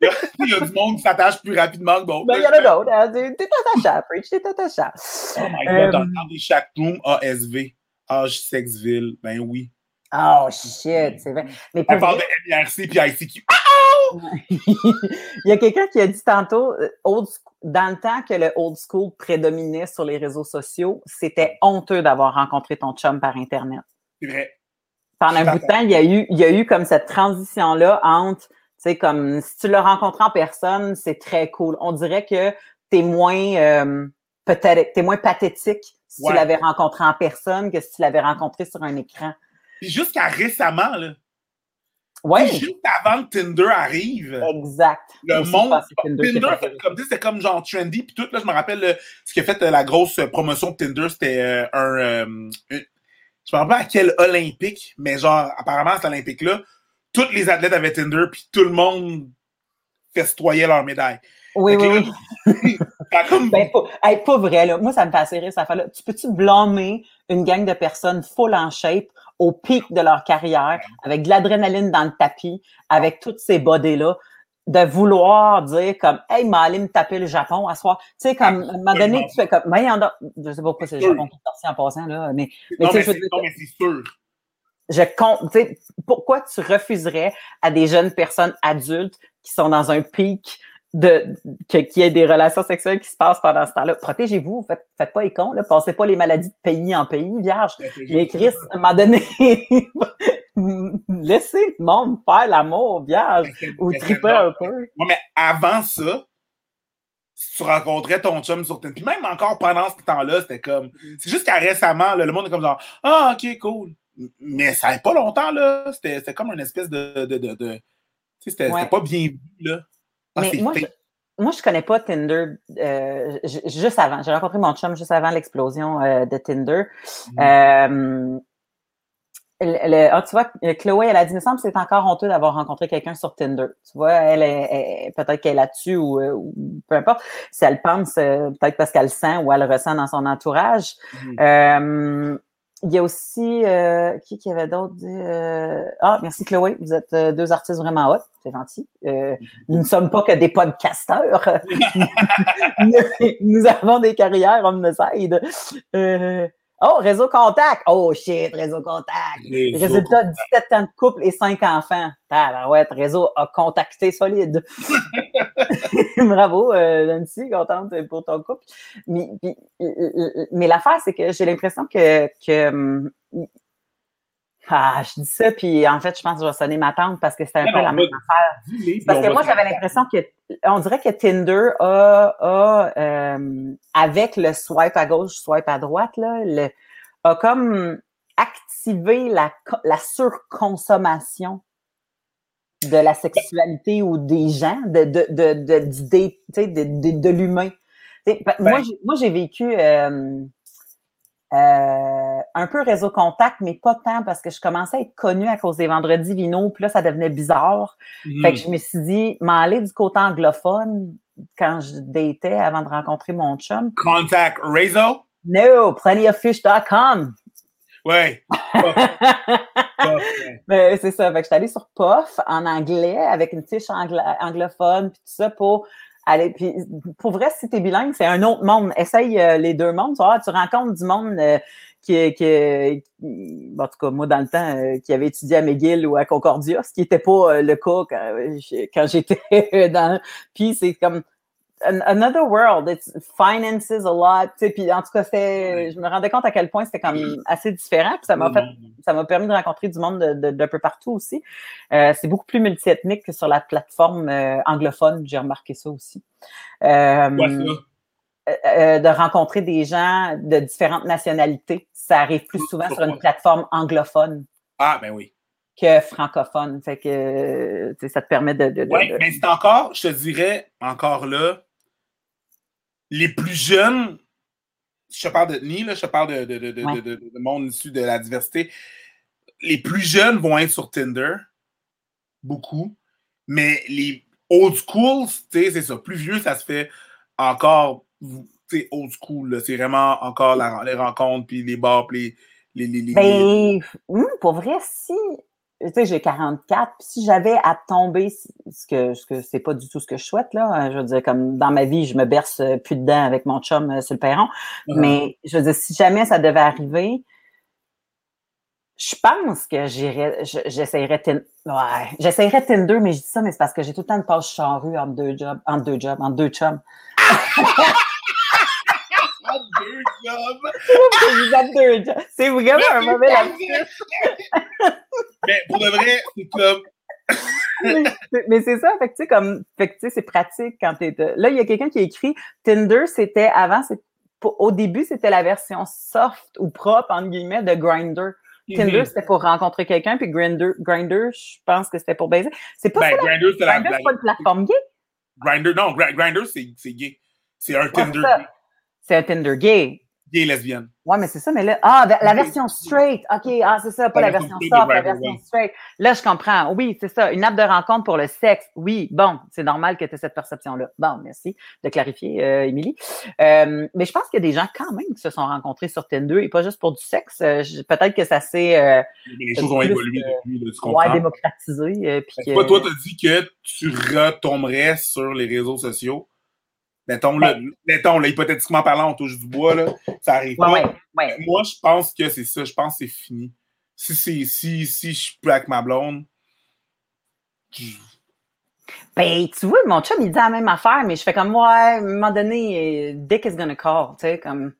il y a du monde qui s'attache plus rapidement que d'autres. Ben, il y en a d'autres. hein. T'es attachant, Preach, t'es attachant. Oh my Euh, god, dans, dans des chatrooms ASV, âge Sexville, ben oui. Oh, shit, c'est vrai. Mais On parle de MIRC puis ICQ. Ah! il y a quelqu'un qui a dit tantôt, euh, old dans le temps que le old school prédominait sur les réseaux sociaux, c'était honteux d'avoir rencontré ton chum par Internet. C'est vrai. Pendant un bout de temps, il y a eu, il y a eu comme cette transition-là entre, sais, comme si tu l'as rencontré en personne, c'est très cool. On dirait que t'es moins, euh, peut-être, t'es moins pathétique si Ouais. tu l'avais rencontré en personne que si tu l'avais rencontré sur un écran. Puis jusqu'à récemment, là, Ouais, juste avant que Tinder arrive, exact. le monde, Tinder Tinder, fait comme tu sais, c'était comme genre trendy, puis tout, là, je me rappelle, ce qui a fait euh, la grosse euh, promotion de Tinder, c'était euh, un, je me rappelle pas à quel Olympique, mais genre, apparemment, cet Olympique-là, tous les athlètes avaient Tinder, puis tout le monde festoyait leur médaille. Oui, Fait oui, là, oui. ça Ben, pas, hey, pas vrai, là. Moi, ça me fait assez rire, cette affaire-là. Tu peux-tu blâmer une gang de personnes full en shape au pic de leur carrière, avec de l'adrénaline dans le tapis, avec toutes ces bodies-là, de vouloir dire comme, hey, m'a allé me taper le Japon à soir? Tu sais, comme, à un moment donné, tu fais comme, mais il y en a, je sais pas pourquoi c'est le. Japon qui est sorti en passant, là, mais, mais non, mais je c'est dire, non, mais c'est sûr. Je compte, pourquoi tu refuserais à des jeunes personnes adultes qui sont dans un pic de que- qu'il y ait des relations sexuelles qui se passent pendant ce temps-là? Protégez-vous, faites, faites pas les cons, là, passez pas les maladies de pays en pays, vierge. Mais Chris, à un moment donné, laissez le monde faire l'amour, vierge, ou triper un peu. Ouais, mais avant ça, si tu rencontrais ton chum sur Tinder, puis même encore pendant ce temps-là, c'était comme. C'est juste qu'à récemment, là, le monde est comme genre Ah, ok, cool. Mais ça n'avait pas longtemps, là. C'était c'était comme une espèce de. de, de, de- tu sais, c'était Ouais. pas bien vu, là. Ah, Mais moi, je, moi, je connais pas Tinder euh, juste avant. J'ai rencontré mon chum juste avant l'explosion euh, de Tinder. Mm. Euh, le- le- ah, tu vois, Chloé, elle a dit, il me semble que c'est encore honteux d'avoir rencontré quelqu'un sur Tinder. Tu vois, elle est, peut-être qu'elle est là-dessus ou, euh, ou peu importe. Si elle pense, peut-être parce qu'elle le sent ou elle le ressent dans son entourage. Mhm. Il y a aussi, euh, qui qui avait d'autres euh, ah, merci Chloé, vous êtes euh, deux artistes vraiment hot, c'est gentil. Euh, nous ne sommes pas que des podcasteurs. nous, nous avons des carrières, on nous aide. Euh, oh, réseau contact. Oh shit, réseau contact. Résultat, 17 ans de couple et 5 enfants. ouais, réseau a contacté solide. Bravo, euh, Nancy, contente pour ton couple. Mais, puis, euh, mais l'affaire, c'est que j'ai l'impression que, que hum, ah, je dis ça, puis en fait, je pense que je vais sonner ma tante parce que c'était un Non, peu la même affaire. Parce que moi, j'avais l'impression que, on dirait que Tinder a, a euh, avec le swipe à gauche, swipe à droite, là, le, a comme activé la, la surconsommation de la sexualité ou des gens, de, de, de, de, l'humain. Moi, j'ai vécu euh, euh, un peu réseau contact, mais pas tant parce que je commençais à être connue à cause des vendredis vinaux, puis là, ça devenait bizarre. Mhm. Fait que je me suis dit, m'en aller du côté anglophone quand je datais avant de rencontrer mon chum. Contact Razor? No, plentyoffish.com. Ouais. Mais c'est ça. Fait que je suis allée sur POF en anglais avec une fiche anglophone puis tout ça pour aller. Puis pour vrai, si t'es bilingue, c'est un autre monde. Essaye euh, les deux mondes. Tu, vois, tu rencontres du monde euh, qui, en tout cas, moi, dans le temps, euh, qui avait étudié à McGill ou à Concordia, ce qui n'était pas euh, le cas quand, quand j'étais dans. Puis c'est comme an- another world. It finances a lot. tu sais, Puis en tout cas, je me rendais compte à quel point c'était comme assez différent. Puis ça m'a fait ça m'a permis de rencontrer du monde de- de- d'un peu partout aussi. Euh, c'est beaucoup plus multiethnique que sur la plateforme euh, anglophone. J'ai remarqué ça aussi. Euh, ça? Euh, de rencontrer des gens de différentes nationalités. Ça arrive plus souvent sur une plateforme anglophone Ah, ben oui. que francophone. Fait que euh, ça te permet de. de- de- Oui, de- mais c'est encore, je te dirais, encore là, les plus jeunes, je te parle d'ethnie, je te parle de, de, Ouais. monde issu de la diversité, les plus jeunes vont être sur Tinder, beaucoup, mais les old school, tu sais, c'est ça, plus vieux, ça se fait encore, sais, old school, c'est vraiment encore la- les rencontres, puis les bars, puis les... les, les, Ben, pour vrai, si, tu sais, j'ai 44, puis si j'avais à tomber, ce que, ce que c'est pas du tout ce que je souhaite, là, hein, je veux dire, comme dans ma vie, je me berce euh, plus dedans avec mon chum euh, sur le perron, mais je veux dire, si jamais ça devait arriver, je pense que j'irais, je- j'essayerais Tin- ouais, j'essayerais Tinder, mais je dis ça, mais c'est parce que j'ai tout le temps une passe charrue entre deux jobs, entre deux jobs, entre deux chums. Deux jobs! C'est vraiment un mauvais. Mais pour de vrai, c'est comme... Mais- Mais c'est ça, fait que tu sais, comme, fait que tu sais, c'est pratique quand t'es. Là, il y a quelqu'un qui a écrit Tinder, c'était avant, au début, c'était la version soft ou propre, entre guillemets, de Grinder. Tinder, Mhm. c'était pour rencontrer quelqu'un, puis Grinder, Grinder, je pense que c'était pour baiser. C'est pas Ben, ça, c'est pas une plateforme gay? Grinder, non, Grinder, c'est c'est gay. C'est un Tinder. ça. C'est un Tinder gay. gay lesbienne. Ouais, mais c'est ça, mais là, ah, la version straight. OK, ah, c'est ça, pas la, version soft, la version straight. Là, je comprends. Oui, c'est ça. Une app de rencontre pour le sexe. Oui, bon, c'est normal que tu aies cette perception-là. Bon, merci de clarifier, euh, Émilie. Euh, mais je pense qu'il y a des gens quand même qui se sont rencontrés sur Tinder et pas juste pour du sexe. Euh, peut-être que ça s'est. Euh, les choses ont évolué depuis, tu comprends? Ouais, démocratisé. puis que, toi, tu as dit que tu retomberais sur les réseaux sociaux? Mettons, là, mettons là, hypothétiquement parlant, on touche du bois, là, ça arrive pas. Moi, je pense que c'est ça. Je pense que c'est fini. Si, si, si, si je suis plus avec ma blonde, Ben, tu vois, mon chum, il dit la même affaire, mais je fais comme, ouais, à un moment donné, Dick is gonna call, tu sais, comme.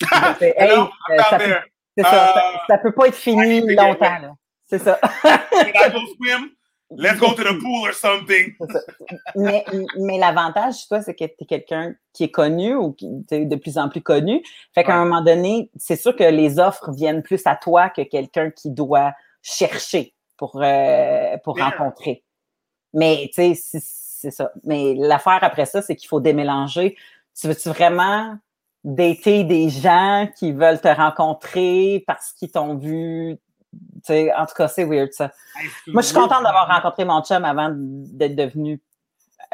hey, euh, ça, peut, ça, ça, ça, peut pas être fini longtemps, là. C'est ça. Let's go to the pool or something. mais, mais l'avantage, toi, c'est que tu es quelqu'un qui est connu ou qui est de plus en plus connu. Fait qu'à un moment donné, c'est sûr que les offres viennent plus à toi que quelqu'un qui doit chercher pour, euh, pour rencontrer. Mais tu sais, c'est ça. Mais l'affaire après ça, c'est qu'il faut démélanger. Tu veux-tu vraiment dater des gens qui veulent te rencontrer parce qu'ils t'ont vu en tout cas, c'est weird ça. Moi, je suis contente d'avoir rencontré mon chum avant d'être devenu,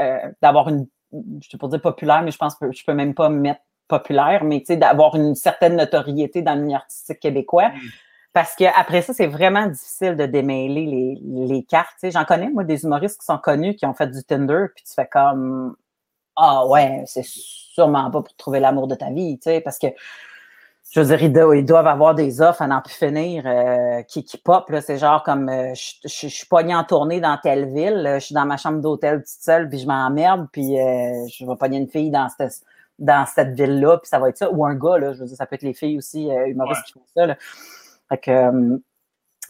euh, d'avoir une, je peux pas dire populaire, mais je pense que je peux même pas me mettre populaire, mais d'avoir une certaine notoriété dans le milieu artistique québécois. Mm. Parce qu'après ça, c'est vraiment difficile de démêler les, les cartes. J'en connais, moi, des humoristes qui sont connus, qui ont fait du Tinder, puis tu fais comme Ah ouais, c'est sûrement pas pour trouver l'amour de ta vie, parce que je veux dire, ils, doivent, avoir des offres à n'en plus finir euh, qui, qui pop. C'est genre comme euh, je, suis pognée en tournée dans telle ville, je suis dans ma chambre d'hôtel toute seule, puis je m'emmerde, puis euh, je vais pogner une fille dans cette, dans cette ville-là, puis ça va être ça. Ou un gars, là, je veux dire, ça peut être les filles aussi humoristes qui font ça. Là. Fait que,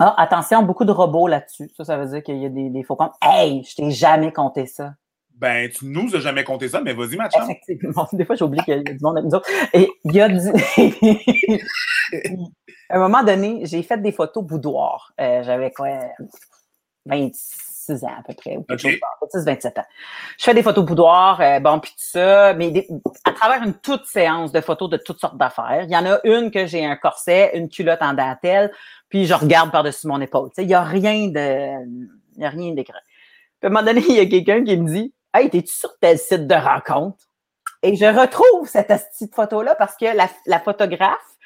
ah, attention, beaucoup de robots là-dessus. Ça, ça veut dire qu'il y a des, des faux comptes. Hey, je t'ai jamais compté ça. Ben, tu nous as jamais compté ça, mais vas-y, ma chum. Effectivement. Des fois, j'oublie qu'il y a du monde avec nous autres. Et il y a du... à un moment donné, j'ai fait des photos boudoir. Euh, J'avais quoi? 26 ans à peu près. Ou quelque chose, 26, 27 ans. Je fais des photos boudoir, euh, bon, puis tout ça, mais à travers une toute séance de photos de toutes sortes d'affaires. Il y en a une que j'ai un corset, une culotte en dentelle, puis je regarde par-dessus mon épaule. Il n'y a rien de... Il n'y a rien d'écran. À un moment donné, il y a quelqu'un qui me dit Hey, t'es-tu sur tel site de rencontre? Et je retrouve cette petite photo-là parce que la, photographe,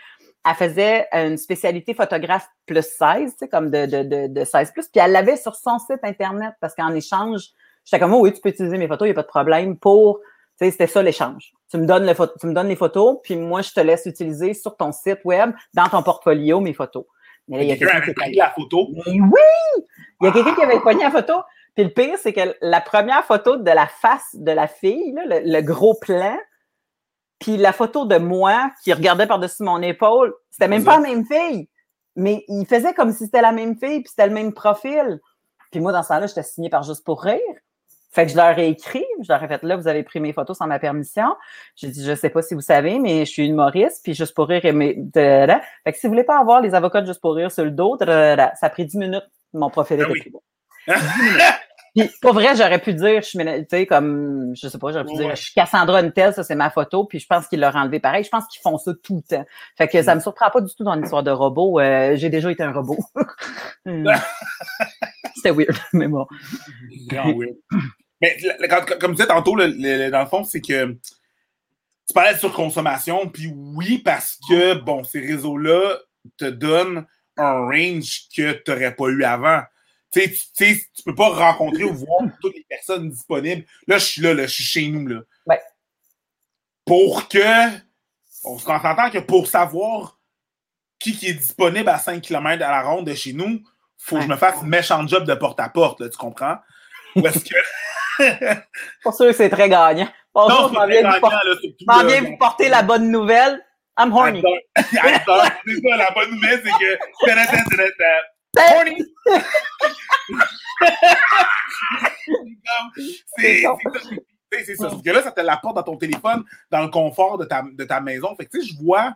elle faisait une spécialité photographe plus 16, tu sais, comme de, de, de, 16 plus, puis elle l'avait sur son site Internet parce qu'en échange, j'étais comme, oh oui, tu peux utiliser mes photos, il n'y a pas de problème pour, tu sais, c'était ça l'échange. Tu me donnes le tu me donnes les photos, puis moi, je te laisse utiliser sur ton site web, dans ton portfolio, mes photos. Mais là, il y a quelqu'un qui avait pris la photo? Mais oui! Il y a quelqu'un qui avait pogné la photo. Puis le pire, c'est que la première photo de la face de la fille, le, gros plan, puis la photo de moi qui regardait par-dessus mon épaule, c'était même pas la même fille. Mais il faisait comme si c'était la même fille, puis c'était le même profil. Puis moi, dans ce temps-là, j'étais signée par Juste pour rire. Fait que je leur ai écrit, je leur ai fait là, vous avez pris mes photos sans ma permission. J'ai dit, je sais pas si vous savez, mais je suis une humoriste, puis juste pour rire et mes. Fait que si vous voulez pas avoir les avocats de juste pour rire sur le dos, ça a pris 10 minutes, mon profil ah était bon. Puis, pour vrai, j'aurais pu dire, je suis, tu sais, comme, je sais pas, j'aurais pu dire, je suis Cassandra Untel, ça c'est ma photo, puis je pense qu'ils l'ont enlevé pareil. Je pense qu'ils font ça tout le temps. Fait que ça me surprend pas du tout dans l'histoire de robot. Euh, j'ai déjà été un robot. Hmm. C'était weird, mais bon. weird. Mais comme tu disais tantôt, dans le fond, c'est que tu parlais de surconsommation, puis oui, parce que, bon, ces réseaux-là te donnent un range que tu n'aurais pas eu avant tu sais, tu peux pas rencontrer ou voir toutes les personnes disponibles. Là, je suis là, là je suis chez nous. Là. Ouais. Pour que. On s'entend que pour savoir qui, qui est disponible à 5 km à la ronde de chez nous, faut que je me fasse méchant job de porte-à-porte, là, tu comprends? Parce que. pour sûr c'est très gagnant. Bonjour, je m'en viens, vous, vous porter la bonne nouvelle. I'm horny. c'est ça, la bonne nouvelle, c'est que c'est c'est ça. Parce que là, ça te l'apporte dans ton téléphone, dans le confort de ta, de ta maison. Fait que, tu sais, je vois,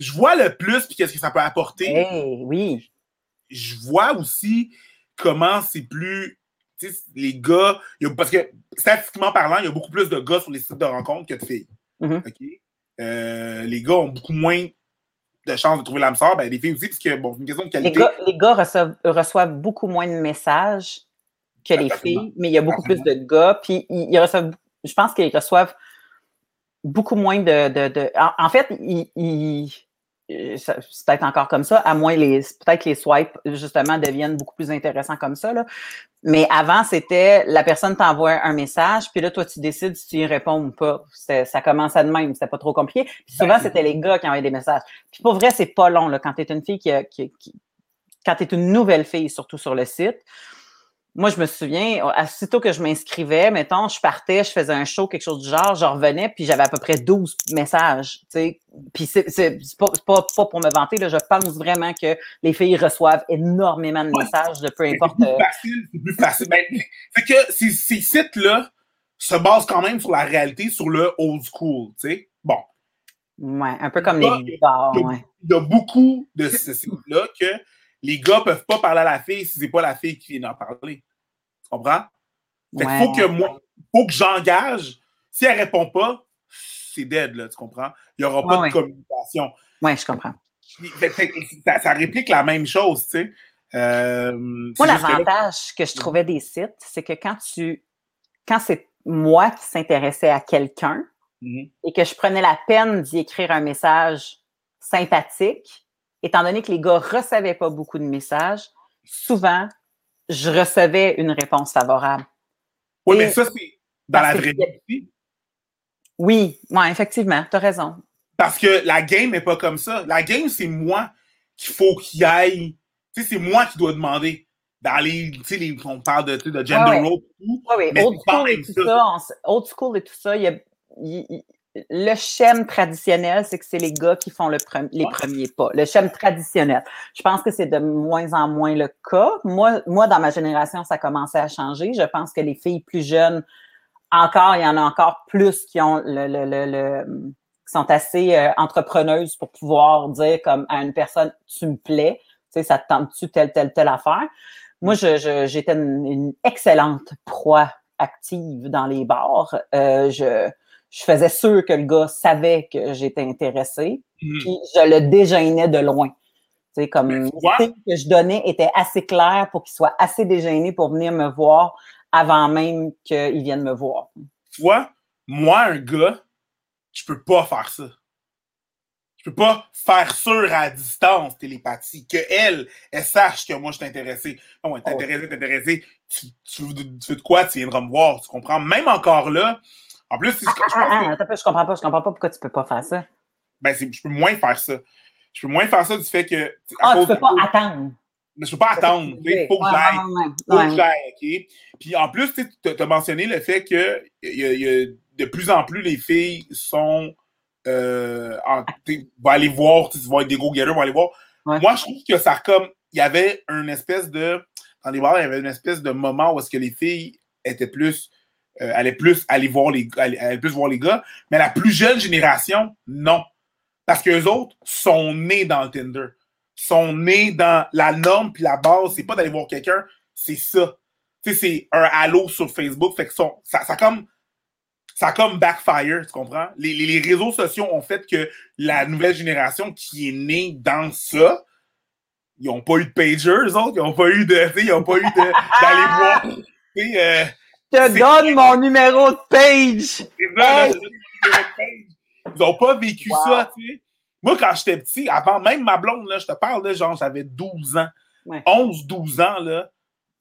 je vois le plus, puis qu'est-ce que ça peut apporter. oui. Je vois aussi comment c'est plus. Tu sais, les gars. parce que, statistiquement parlant, il y a beaucoup plus de gars sur les sites de rencontres que de filles. Mm-hmm. OK? euh, les gars ont beaucoup moins de chances de trouver l'âme sœur. Ben, les filles aussi, parce que, bon, c'est une question de Les qualité. gars, les gars reçoivent, reçoivent beaucoup moins de messages que les filles, mais il y a beaucoup plus de gars. Puis ils, ils reçoivent, je pense qu'ils reçoivent beaucoup moins de. de, de- en, en fait, ils, c'est peut-être encore comme ça, à moins les. Peut-être que les swipes, justement, deviennent beaucoup plus intéressants comme ça. Là. Mais avant, c'était la personne t'envoie un message, puis là, toi, tu décides si tu y réponds ou pas. Ça commençait de même, c'était pas trop compliqué. Puis souvent, Ben, c'était les gars qui envoyaient des messages. Puis pour vrai, c'est pas long, là, quand tu es une fille qui, a- qui, qui- quand tu es une nouvelle fille, surtout sur le site. Moi, je me souviens, aussitôt que je m'inscrivais, mettons, je partais, je faisais un show, quelque chose du genre, je revenais, puis j'avais à peu près 12 messages, tu sais. Puis c'est c'est- c'est pas, c'est pas, pas pour me vanter, là, je pense vraiment que les filles reçoivent énormément de messages de peu C'est importe... plus euh, facile, c'est plus facile. Ben, c'est que ces, ces sites-là se basent quand même sur la réalité, sur le old school, tu sais. Bon, ouais, un peu comme les bars, il y a- ouais. il y a beaucoup de ces sites-là que les gars peuvent pas parler à la fille si c'est pas la fille qui vient d'en parler. Tu comprends? Fait Ouais. faut que moi, faut que j'engage. Si elle répond pas, c'est dead, là, tu comprends? Il y aura pas Ouais, de communication. Ouais, je comprends. Fait- ça, ça réplique la même chose, tu sais. Euh, Moi, que là- l'avantage que je trouvais des sites, c'est que quand tu, quand c'est moi qui s'intéressais à quelqu'un Mhm. et que je prenais la peine d'y écrire un message sympathique, étant donné que les gars recevaient pas beaucoup de messages, souvent, je recevais une réponse favorable. Oui, Et- mais ça, c'est dans la vraie vie aussi. Oui, ouais, effectivement, tu as raison. Parce que la game n'est pas comme ça. La game, c'est moi qu'il faut qu'il aille. Tu sais, c'est moi qui dois demander. Dans les. Tu sais, les- on parle de, tu sais, de gender Ouais, tout. Oui, oui, Mais old school et tout ça. old school et tout ça, il y a, il- le schème traditionnel, c'est que c'est les gars qui font le pre- les Ouais. premiers pas. Le schème traditionnel. Je pense que c'est de moins en moins le cas. Moi, moi, dans ma génération, ça commençait à changer. Je pense que les filles plus jeunes, encore, il y en a encore plus qui ont le, le, le, le- qui sont assez euh, entrepreneuses pour pouvoir dire comme à une personne, tu me plais, tu sais, ça te tente-tu telle, telle, telle affaire? Moi, je, je- j'étais une, une excellente proie active dans les bars. Euh, je, je faisais sûr que le gars savait que j'étais intéressée, Mhm. puis je le déjeunais de loin. Tu sais, comme le que je donnais était assez clair pour qu'il soit assez dégêné pour venir me voir avant même qu'il vienne me voir. Tu vois, moi, un gars, je peux pas faire ça. Je peux pas faire sûr à distance, télépathie, que elle, elle sache que moi, je suis intéressé. Non, ouais, t'es Oh. intéressé, t'es intéressé. Tu, tu tu veux de quoi, tu viendras me voir, tu comprends? Même encore là, en plus, c'est ce que je Ah, ah, je comprends pas, je comprends pas pourquoi tu peux pas faire ça. ben, je peux moins faire ça. Je peux moins faire ça du fait que. Ah, tu peux pas attendre. Mais je peux pas attendre. sais, faut que j'aille. Faut que j'aille, OK? Puis en plus, tu as mentionné le fait que y a, y a de plus en plus les filles sont. Euh, en- vont aller voir, tu vont être des go-getters, vont aller voir. Ouais. Moi, je trouve que ça comme. Il y avait une espèce de. Dans les bars, il y avait une espèce de moment où est-ce que les filles étaient plus. Euh, allaient plus aller voir les plus voir les gars. Mais la plus jeune génération, non. Parce qu'eux autres sont nés dans le Tinder. Sont nés dans la norme puis la base. C'est pas d'aller voir quelqu'un, c'est ça. Tu sais, c'est un halo sur Facebook. Fait que son- ça, ça comme. Ça a comme backfire, tu comprends? Les, les- les réseaux sociaux ont fait que la nouvelle génération qui est née dans ça, ils n'ont pas eu de pager, eux autres. Ils n'ont pas eu de. Ils n'ont pas eu d'aller voir. Euh, te donne mon numéro de page. Ils n'ont pas vécu Wow. ça, tu sais. Moi, quand j'étais petit, avant même ma blonde, là, je te parle, là, genre, j'avais 12 ans. Ouais. 11, 12 ans, là.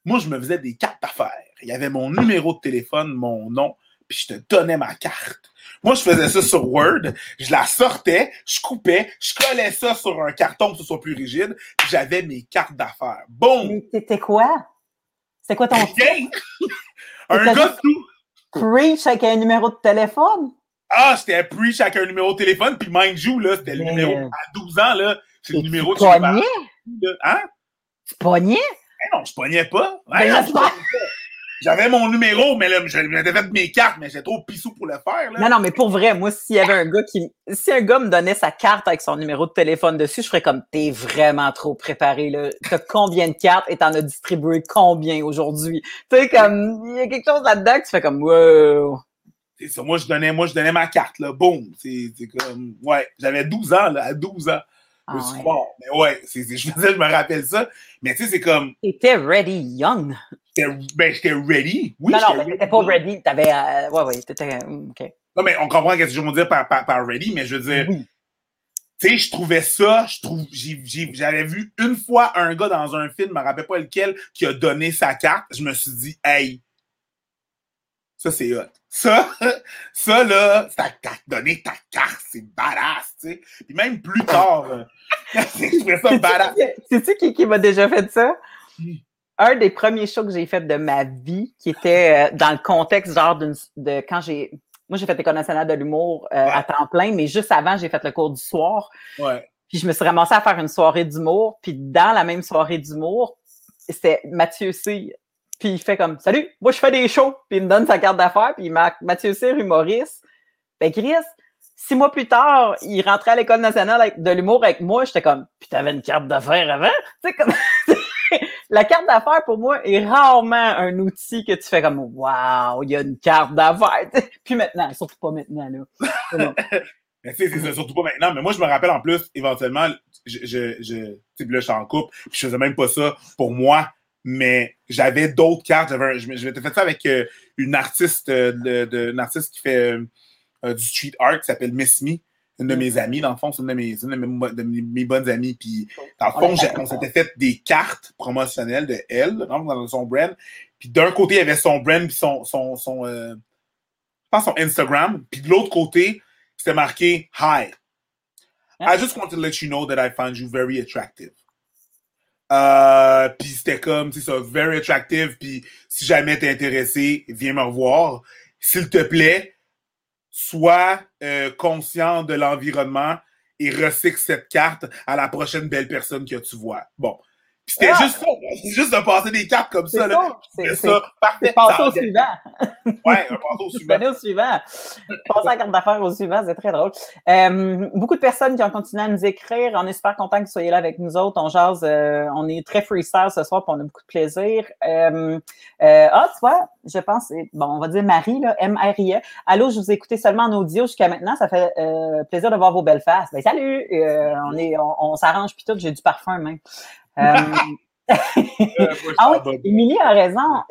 Moi, je me faisais des cartes d'affaires. Il y avait mon numéro de téléphone, mon nom, puis je te donnais ma carte. Moi, je faisais ça sur Word, je la sortais, je coupais, je collais ça sur un carton pour que ce soit plus rigide, j'avais mes cartes d'affaires. Boum! Mais c'était quoi? C'était quoi ton! Un gars tout! preach avec un numéro de téléphone? Ah, c'était pre chacun numéro de téléphone, puis mind you, là, c'était le Mais- numéro. À 12 ans, là, c'est le numéro de là. Hein? Tu pognais? Eh non, je pognais pas. Ben, non, je pognais pas. J'avais mon numéro, mais là, j'avais fait mes cartes, mais j'étais trop pissou pour le faire, là. Non, non, mais pour vrai, moi, s'il y avait un gars qui. Si un gars me donnait sa carte avec son numéro de téléphone dessus, je ferais comme t'es vraiment trop préparé, là. T'as combien de cartes et t'en as distribué combien aujourd'hui? Tu sais, comme, il y a quelque chose là-dedans que tu fais comme, wow. C'est ça. Moi, je donnais, moi, je donnais ma carte, là. Boum. C'est comme. Ouais, j'avais 12 ans, là, à 12 ans. Je Ah ouais. croire. Mais ouais, je, faisais- je me rappelle ça. Mais tu sais, c'est comme. T'étais ready young. J'étais- Ben, j'étais ready. Oui, non, non, t'étais pas ready. T'avais. euh, ouais, ouais, t'étais. hum, OK. Non, mais on comprend ce que je veux dire par, par, par ready, mais je veux dire. Oui. Tu sais, je trouvais ça, je trouve, j'avais vu une fois un gars dans un film, je me rappelle pas lequel, qui a donné sa carte. Je me suis dit, hey, ça c'est hot. Ça, ça là, t'as t'as donné ta carte, c'est badass, tu sais. Puis même plus tard, euh, je trouvais ça badass. Sais-tu qui, qui m'a déjà fait ça? Un des premiers shows que j'ai fait de ma vie, qui était euh, dans le contexte genre d'une- de quand j'ai. Moi, j'ai fait l'École nationale de l'humour euh, Ouais. à temps plein, mais juste avant, j'ai fait le cours du soir. Ouais. Puis je me suis ramassée à faire une soirée d'humour. Puis dans la même soirée d'humour, c'était Mathieu Cyr. Puis il fait comme Salut, moi je fais des shows. Puis il me donne sa carte d'affaires. Puis il marque Mathieu Cyr, humoriste. Ben Chris, six mois plus tard, il rentrait à l'École nationale de l'humour avec moi. J'étais comme Puis t'avais une carte d'affaires avant? Tu sais, comme La carte d'affaires, pour moi, est rarement un outil que tu fais comme Waouh, il y a une carte d'affaires. Puis maintenant, surtout pas maintenant, là. C'est surtout pas maintenant. Mais moi, je me rappelle en plus, éventuellement, je, je, je là, je suis en couple, puis je faisais même pas ça pour moi, mais j'avais d'autres cartes. J'avais, je, m'étais fait ça avec euh, une artiste, euh, de, de- une artiste qui fait euh, du street art qui s'appelle Miss Me. Une de mes amies, dans le fond, c'est une de mes, une de mes, de mes- bonnes amies. Puis, dans le fond, on s'était fait des cartes promotionnelles de elle, dans, son brand. Puis, d'un côté, il y avait son brand, puis son, son, son, euh, son Instagram. Puis, de l'autre côté, c'était marqué Hi. I just want to let you know that I find you very attractive. Euh, puis c'était comme, c'est ça, very attractive. Puis si jamais t'es intéressé, viens me revoir. S'il te plaît, sois euh, conscient de l'environnement et recycle cette carte à la prochaine belle personne que tu vois. Bon. C'était Ah! juste ça, juste de passer des cartes comme ça. Là. C'est ça, parfait. passer au suivant. Ouais, un passer au suivant. au suivant. Passer la carte d'affaires au suivant, c'est très drôle. Euh, beaucoup de personnes qui ont continué à nous écrire. On est super content que vous soyez là avec nous autres. On jase, euh, on est très freestyle ce soir, puis on a beaucoup de plaisir. Euh, euh, ah, tu vois, je pense, bon, on va dire Marie, là, M-R-I-E. Allô, je vous ai écouté seulement en audio jusqu'à maintenant. Ça fait euh, plaisir de voir vos belles faces. Ben, salut! Euh, on est, on, on s'arrange puis tout. J'ai du parfum même. Euh, Euh, ah oui. Émilie a raison.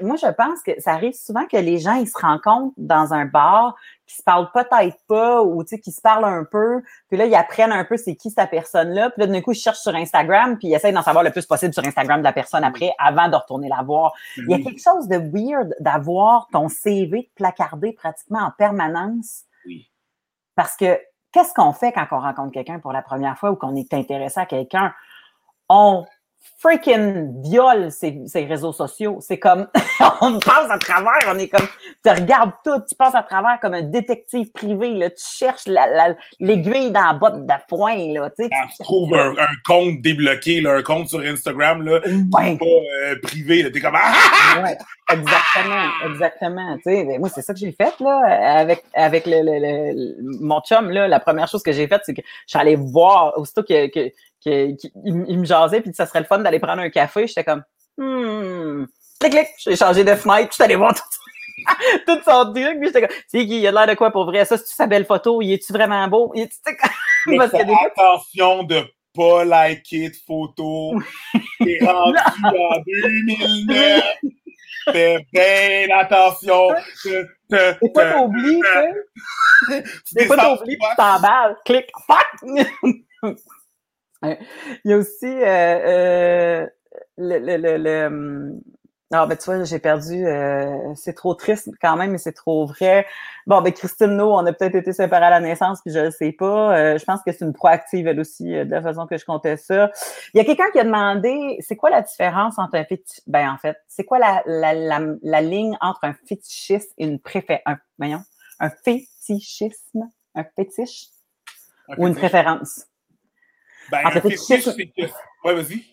Moi, je pense que ça arrive souvent que les gens, ils se rencontrent dans un bar, qui se parlent peut-être pas, ou tu sais, qui se parlent un peu, puis là, ils apprennent un peu c'est qui cette personne-là, puis là, d'un coup, ils cherchent sur Instagram, puis ils essayent d'en savoir le plus possible sur Instagram de la personne après, avant de retourner la voir. Il y a quelque chose de weird d'avoir ton CV placardé pratiquement en permanence. Oui. Parce que qu'est-ce qu'on fait quand on rencontre quelqu'un pour la première fois ou qu'on est intéressé à quelqu'un? On freaking viole ces, ces réseaux sociaux. C'est comme, on passe à travers, on est comme, tu regardes tout, tu passes à travers comme un détective privé, là, tu cherches la- la- l'aiguille dans la botte de foin, là, tu sais. Quand tu trouves un, un compte débloqué, là, un compte sur Instagram, là, Ouais. pas euh, privé, là, t'es comme ah, ah, ah! Ouais, exactement, exactement. Tu sais, ben, moi, c'est ça que j'ai fait là, avec avec le, le- le- le- mon chum là. La première chose que j'ai faite, c'est que je suis allée voir aussitôt que, que, qu'il- il, il me jasait puis que ça serait le fun d'aller prendre un café. J'étais comme, hmm, clic clic. J'ai changé de fenêtre. puis J'étais allée voir tout, tout son truc. Puis j'étais comme, c'est qui, il a l'air de quoi pour vrai? Ça, c'est sa belle photo? Il est-tu vraiment beau? Il Parce que des attention de pas liker de photos. T'es rendu en 2009. Fais bien attention. Te- te- Des fois, te- t'oublies, tu sais. tu Des fois, t'oublies, tu t'emballes. Clic, fuck! Il y a aussi euh, euh, le, le, le, le, hum, Ah, ben tu vois, j'ai perdu. euh, c'est trop triste quand même, mais c'est trop vrai. Bon, ben Christine No, on a peut-être été séparés à la naissance, puis je le sais pas. Euh, je pense que c'est une proactive, elle aussi, euh, de la façon que je comptais ça. Il y a quelqu'un qui a demandé, c'est quoi la différence entre un fétiche... Ben, en fait, c'est quoi la, la, la, la ligne entre un fétichisme et une préférence... Un, voyons, un fétichisme, un fétiche? Un ou une préférence? Ben, En un fétiche, c'est que. Ouais, vas-y.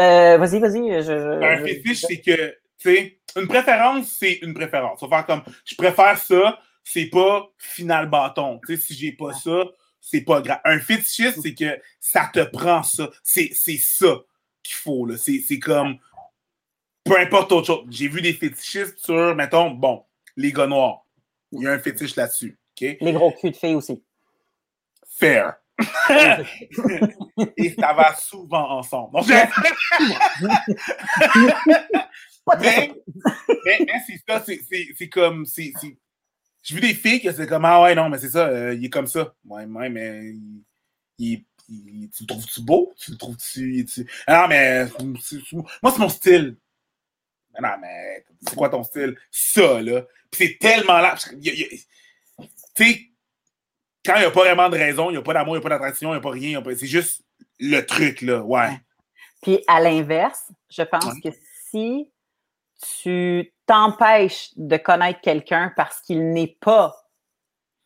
Euh, vas-y, vas-y. Je, je- Ben, un je- fétiche, c'est que, tu sais, une préférence, c'est une préférence. On va faire comme, je préfère ça, c'est pas final bâton. Tu sais, si j'ai pas ça, c'est pas grave. Un fétichiste, c'est que ça te prend ça. C'est c'est ça qu'il faut, là. C'est c'est comme, peu importe autre chose. J'ai vu des fétichistes sur, mettons, bon, les gars noirs. Il y a un fétiche là-dessus. Les gros culs de filles aussi. Fair. Et ça va souvent ensemble. Donc, je- mais, mais, mais c'est ça, c'est- c'est c'est comme. c'est- c'est- J'ai vu des filles que c'est comme Ah ouais, non, mais c'est ça, euh, il est comme ça. Ouais, ouais, mais il, il- il- tu le trouves-tu beau? Tu le trouves-tu. tu- Ah non, mais moi, c'est mon style. Ah Non, mais c'est quoi ton style? Ça, là. Puis c'est tellement là. Tu sais, quand il n'y a pas vraiment de raison, il n'y a pas d'amour, il n'y a pas d'attraction, il n'y a pas rien, pas- c'est juste le truc, là. Ouais. Puis à l'inverse, je pense Ouais. que si tu t'empêches de connaître quelqu'un parce qu'il n'est pas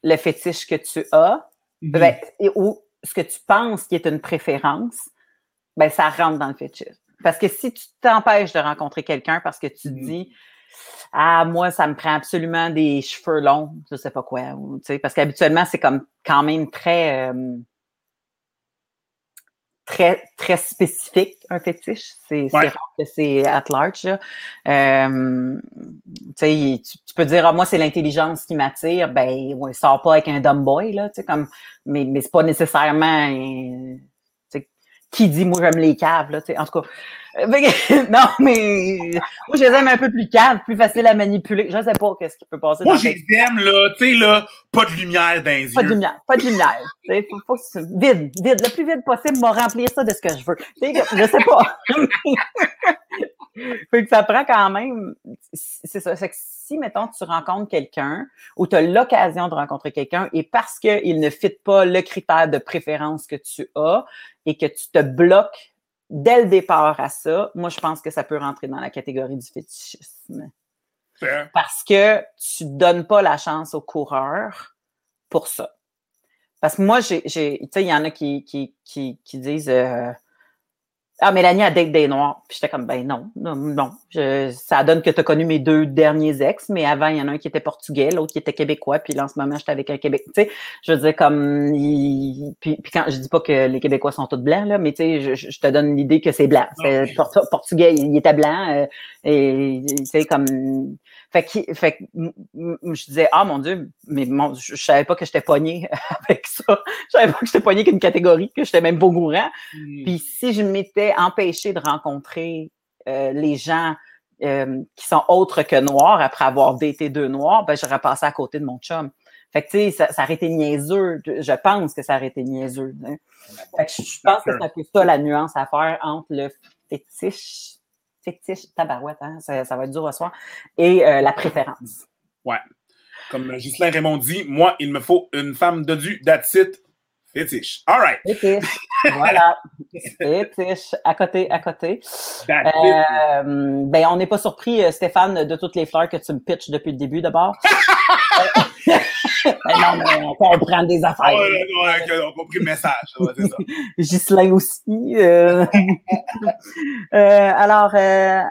le fétiche que tu as, ben, et- ou ce que tu penses qui est une préférence, ben ça rentre dans le fétiche. Parce que si tu t'empêches de rencontrer quelqu'un parce que tu Mhm. dis Ah, moi, ça me prend absolument des cheveux longs, je sais pas quoi. ou, parce qu'habituellement, c'est comme quand même très, euh, très, très spécifique, un fétiche. C'est Ouais. rare que c'est at large. Euh, tu peux dire, ah, moi, c'est l'intelligence qui m'attire. Ben, ouais, sors pas avec un dumb boy, là, comme, mais, mais c'est pas nécessairement, euh, qui dit, moi, j'aime les caves, là, tu sais, en tout cas. Euh, non, mais moi, je les aime un peu plus caves, plus facile à manipuler. Je sais pas qu'est-ce qui peut passer Moi, je les aime, là, tu sais, là, pas de lumière dans les pas de lumière, pas de lumière. Faut, faut que vide, vide, le plus vide possible, m'a remplir ça de ce que je veux. Tu sais, je sais pas. fait que ça prend quand même, c'est ça. C'est que si, mettons, tu rencontres quelqu'un ou tu as l'occasion de rencontrer quelqu'un et parce qu'il ne fit pas le critère de préférence que tu as et que tu te bloques dès le départ à ça, moi, je pense que ça peut rentrer dans la catégorie du fétichisme Fair. parce que tu donnes pas la chance aux coureurs pour ça. Parce que moi, j'ai, j'ai- tu sais, il y en a qui, qui, qui, qui disent euh, Ah, Mélanie a date des Noirs. Puis j'étais comme Ben non, non, non. Je- ça donne que tu as connu mes deux derniers ex, mais avant, il y en a un qui était portugais, l'autre qui était québécois, puis là, en ce moment, j'étais avec un Québec. Tu sais, je veux dire, comme. il- puis, puis quand je dis pas que les Québécois sont tous blancs, là, mais tu sais, je, je- te donne l'idée que c'est blanc. C'est portu- portugais, il était blanc, euh, et tu sais, comme. Fait que, fait que je disais, ah mon Dieu, mais mon, je, je savais pas que j'étais pogné avec ça. Je savais pas que j'étais pogné qu'une catégorie, que j'étais même pas courant. Mm. Puis si je m'étais empêchée de rencontrer euh, les gens euh, qui sont autres que noirs après avoir daté deux noirs, ben j'aurais passé à côté de mon chum. Fait que tu sais, ça, ça aurait été niaiseux. Je pense que ça aurait été niaiseux. hein. Fait que je je pense que c'est un peu ça la nuance à faire entre le fétiche, fétiche, tabarouette, hein, ça, ça va être dur à soir, et euh, la préférence. Ouais. Comme Ghislain Raymond dit, moi, il me faut une femme de du, that's it, fétiche. All right. Fétiche, voilà. Fétiche, à côté, à côté. Euh, ben, on n'est pas surpris, euh, Stéphane, de toutes les fleurs que tu me pitches depuis le début, d'abord. Non, mais on comprend des Ah affaires. ouais, ouais, ouais, on a compris le message. ouais, ça. Ghislain aussi. euh. Euh, alors, euh, ah,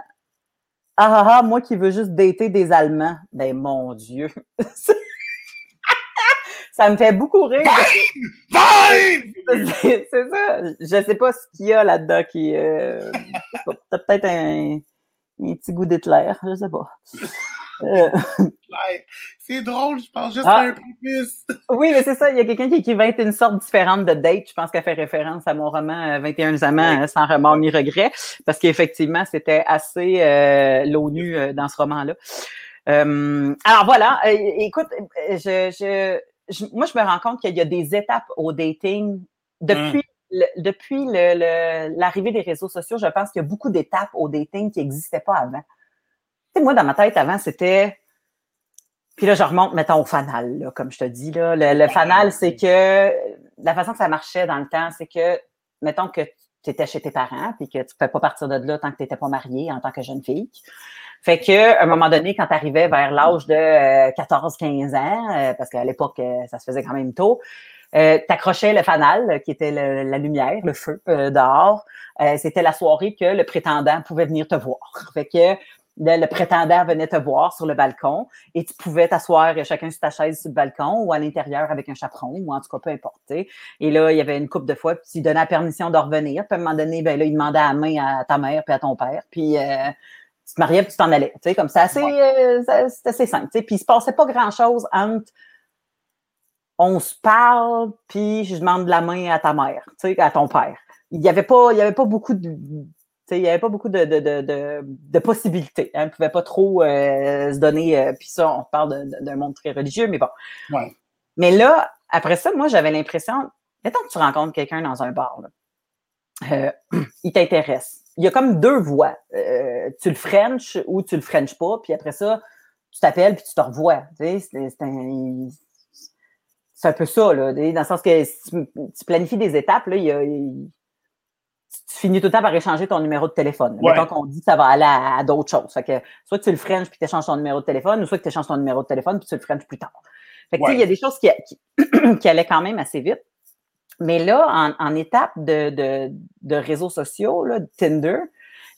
ah, ah, moi qui veux juste dater des Allemands. Ben, mon Dieu. Ça me fait beaucoup rire. C'est c'est ça. Je sais pas ce qu'il y a là-dedans qui. T'as peut-être un, un petit goût d'Hitler, je sais pas. Euh. C'est drôle, je pense juste Ah. à un peu plus. oui, mais c'est ça. Il y a quelqu'un qui écrit 21 sortes différentes de dates. Je pense qu'elle fait référence à mon roman euh, 21 amants euh, sans remords ni regret, parce qu'effectivement, c'était assez euh, l'ONU euh, dans ce roman-là. Euh, alors voilà, Euh, écoute, euh, je, je, je- moi, je me rends compte qu'il y a des étapes au dating depuis. le- depuis le- le- l'arrivée des réseaux sociaux, je pense qu'il y a beaucoup d'étapes au dating qui n'existaient pas avant. Moi, dans ma tête, avant, c'était. Puis là, je remonte, mettons, au fanal, là, comme je te dis. Là. Le, le fanal, c'est que la façon que ça marchait dans le temps, c'est que, mettons que tu étais chez tes parents, puis que tu ne pouvais pas partir de là tant que tu n'étais pas mariée en tant que jeune fille. Fait que, à un moment donné, quand tu arrivais vers l'âge de 14-15 ans, euh, parce qu'à l'époque, euh, ça se faisait quand même tôt, euh, t'accrochais le fanal, euh, qui était le- la lumière, le feu euh, dehors. Euh, C'était la soirée que le prétendant pouvait venir te voir. Fait que le, le prétendant venait te voir sur le balcon et tu pouvais t'asseoir chacun sur ta chaise sur le balcon ou à l'intérieur avec un chaperon ou en tout cas peu importe. Et là, il y avait une coupe de fois, puis il donnait la permission de revenir. Puis à un moment donné, ben là, il demandait la main à ta mère puis à ton père. Puis euh, tu te mariais puis tu t'en allais. Tu sais, comme c'est assez, euh, c'est assez simple. Tu sais. Puis il se passait pas grand-chose entre on se parle, puis je demande la main à ta mère, tu sais, à ton père. Il n'y avait pas, il y avait pas beaucoup de, il n'y avait pas beaucoup de, de, de, de possibilités. Hein. On ne pouvait pas trop euh, se donner. Euh, puis ça, on parle d'un monde très religieux, mais bon. Ouais. Mais là, après ça, moi, j'avais l'impression, mettons que tu rencontres quelqu'un dans un bar, là, euh, il t'intéresse. Il y a comme deux voies. Tu le French ou tu le French pas, puis après ça, tu t'appelles puis tu te revois. C'est un, peu ça, là, dans le sens que si tu, tu planifies des étapes, là, il y a, il, tu finis tout le temps par échanger ton numéro de téléphone. Ouais. Mettons qu'on dit que ça va aller à, à d'autres choses. Fait que soit tu le French puis tu échanges ton numéro de téléphone, ou soit tu échanges ton numéro de téléphone puis tu le French plus tard. Fait que tu sais, Ouais. il y a des choses qui, qui, qui allaient quand même assez vite. Mais là, en, en étape de, de, de réseaux sociaux, là, de Tinder,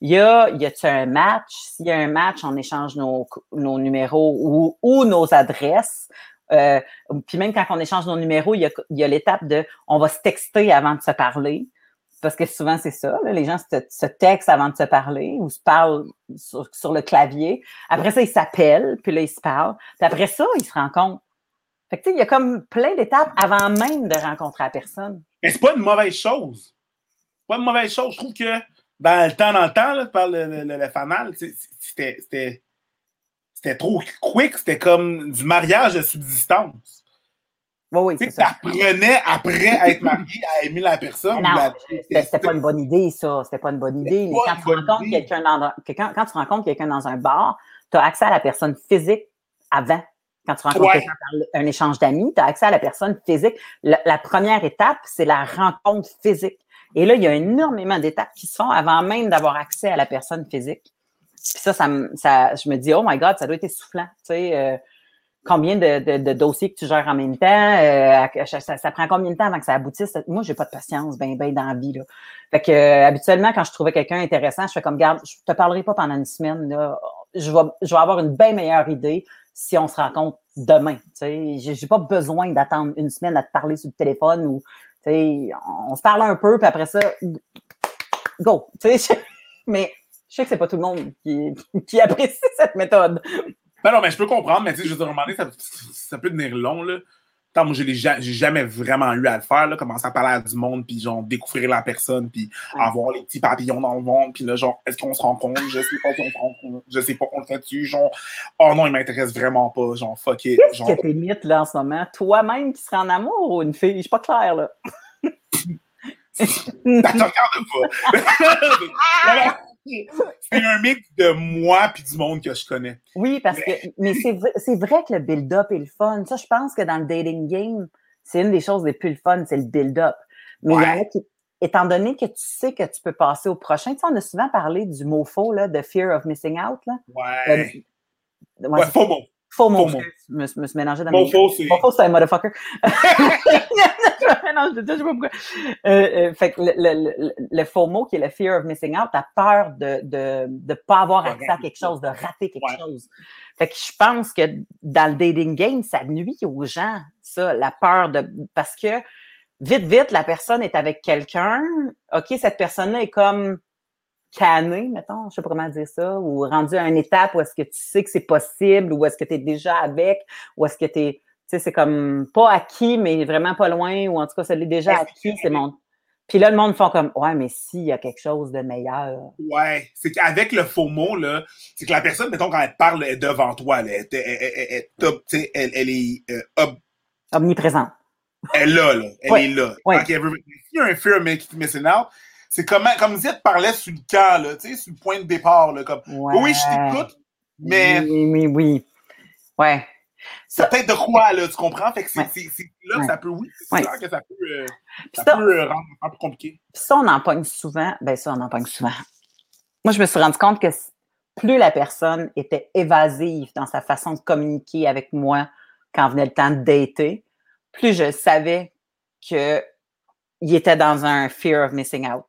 il y a, y a-tu un match? S'il y a un match, on échange nos, nos numéros ou, ou nos adresses. Euh, puis même quand on échange nos numéros, il y a, il y a l'étape de on va se texter avant de se parler. Parce que souvent, c'est ça. les gens se, se textent avant de se parler ou se parlent sur, le clavier. Après ça, ils s'appellent, puis là, ils se parlent. Puis après ça, ils se rencontrent. Il y a comme plein d'étapes avant même de rencontrer la personne. Mais c'est pas une mauvaise chose. Pas une mauvaise chose. Je trouve que dans le temps, dans le temps, là, parles le, le, le, fanal, c'était trop quick. C'était comme du mariage de subsistance. Oui, oui, Tu c'est ça. t'apprenais après être marié à aimer la personne. La- C'était pas une bonne idée, ça. C'était pas une bonne idée. Mais quand tu rencontres quelqu'un dans, quelqu'un- quand tu rencontres quelqu'un dans un bar, tu as accès à la personne physique avant. Quand tu rencontres Ouais. quelqu'un par un échange d'amis, tu as accès à la personne physique. La, la première étape, c'est la rencontre physique. Et là, il y a énormément d'étapes qui se font avant même d'avoir accès à la personne physique. Puis ça, ça, me- ça, je me dis, oh my God, ça doit être essoufflant. Tu sais, euh, combien de, de, de dossiers que tu gères en même temps? euh, ça, ça- prend combien de temps avant que ça aboutisse? Moi, j'ai pas de patience, ben, ben, dans la vie, là. Fait que, euh, habituellement, quand je trouvais quelqu'un intéressant, je fais comme, garde, je te parlerai pas pendant une semaine, là. Je vais, je vais avoir une bien meilleure idée si on se rencontre demain. Tu sais, j'ai pas besoin d'attendre une semaine à te parler sur le téléphone ou, on, se parle un peu, puis après ça, go. Tu sais, mais je sais que c'est pas tout le monde qui, qui apprécie cette méthode. Ben non, mais je peux comprendre, mais tu sais, je veux dire, à ça, ça peut devenir long, là. Tant, moi, je j'ai jamais vraiment eu à le faire, là, commencer à parler à du monde, puis genre, découvrir la personne, puis avoir les petits papillons dans le ventre, puis là, genre, est-ce qu'on se rencontre? Je sais pas si on se rencontre, je sais pas, on le fait dessus, genre, oh non, il m'intéresse vraiment pas, genre, fuck it, Qu'est-ce genre, que t'es mythe, là, en ce moment? Toi-même qui serais en amour ou une fille? Je suis pas claire, là. te regarde pas. C'est un mix de moi puis du monde que je connais. Oui, parce que, mais c'est vrai, que le build-up est le fun. Ça, je pense que dans le dating game, c'est une des choses les plus le fun, c'est le build-up. Mais il y en a qui, étant donné que tu sais que tu peux passer au prochain, tu sais, on a souvent parlé du mot faux, là, de fear of missing out, là. Ouais. Euh, Ouais, ouais, faux mot. Faux mot. Je me, me suis mélangée dans Faux mes... faux, c'est. Mon faux, c'est un motherfucker. je, je sais pas pourquoi. Euh, euh, fait que le, le, le, le faux mot qui est le fear of missing out, la peur de de de pas avoir De accès à quelque chose, de rater quelque Ouais. chose. Fait que je pense que dans le dating game, ça nuit aux gens, ça, la peur de parce que vite vite la personne est avec quelqu'un, ok, cette personne-là est comme canée, mettons, je sais pas comment dire ça, ou rendue à une étape où est-ce que tu sais que c'est possible, ou est-ce que tu es déjà avec, ou est-ce que tu es, tu sais, c'est comme pas acquis, mais vraiment pas loin, ou en tout cas, ça l'est déjà acquis, c'est mon. Puis là, le monde font comme, ouais, mais s'il y a quelque chose de meilleur. Ouais, c'est qu'avec le faux mot, là, c'est que la personne, mettons, quand elle parle, elle est devant toi, là, elle, elle, elle, elle, elle, top, tu sais, elle, elle est euh, ob- Omniprésent. elle est là, là, elle Ouais, est là. ouais. S'il y a un fear of missing out, c'est comme, comme te parlait sur le camp, là, tu sais, sur le point de départ, là, comme, Ouais. oui, je t'écoute, mais Oui, oui, oui. Ouais. c'est peut-être de quoi, là, tu comprends? Fait que c'est Ouais. là que Ouais. ça peut, oui, c'est clair que ça peut, euh, ça ça, peut euh, rendre un peu compliqué. Puis ça, on en pogne souvent. Ben ça, on en pogne souvent. Moi, je me suis rendu compte que plus la personne était évasive dans sa façon de communiquer avec moi quand venait le temps de dater, plus je savais que il était dans un fear of missing out.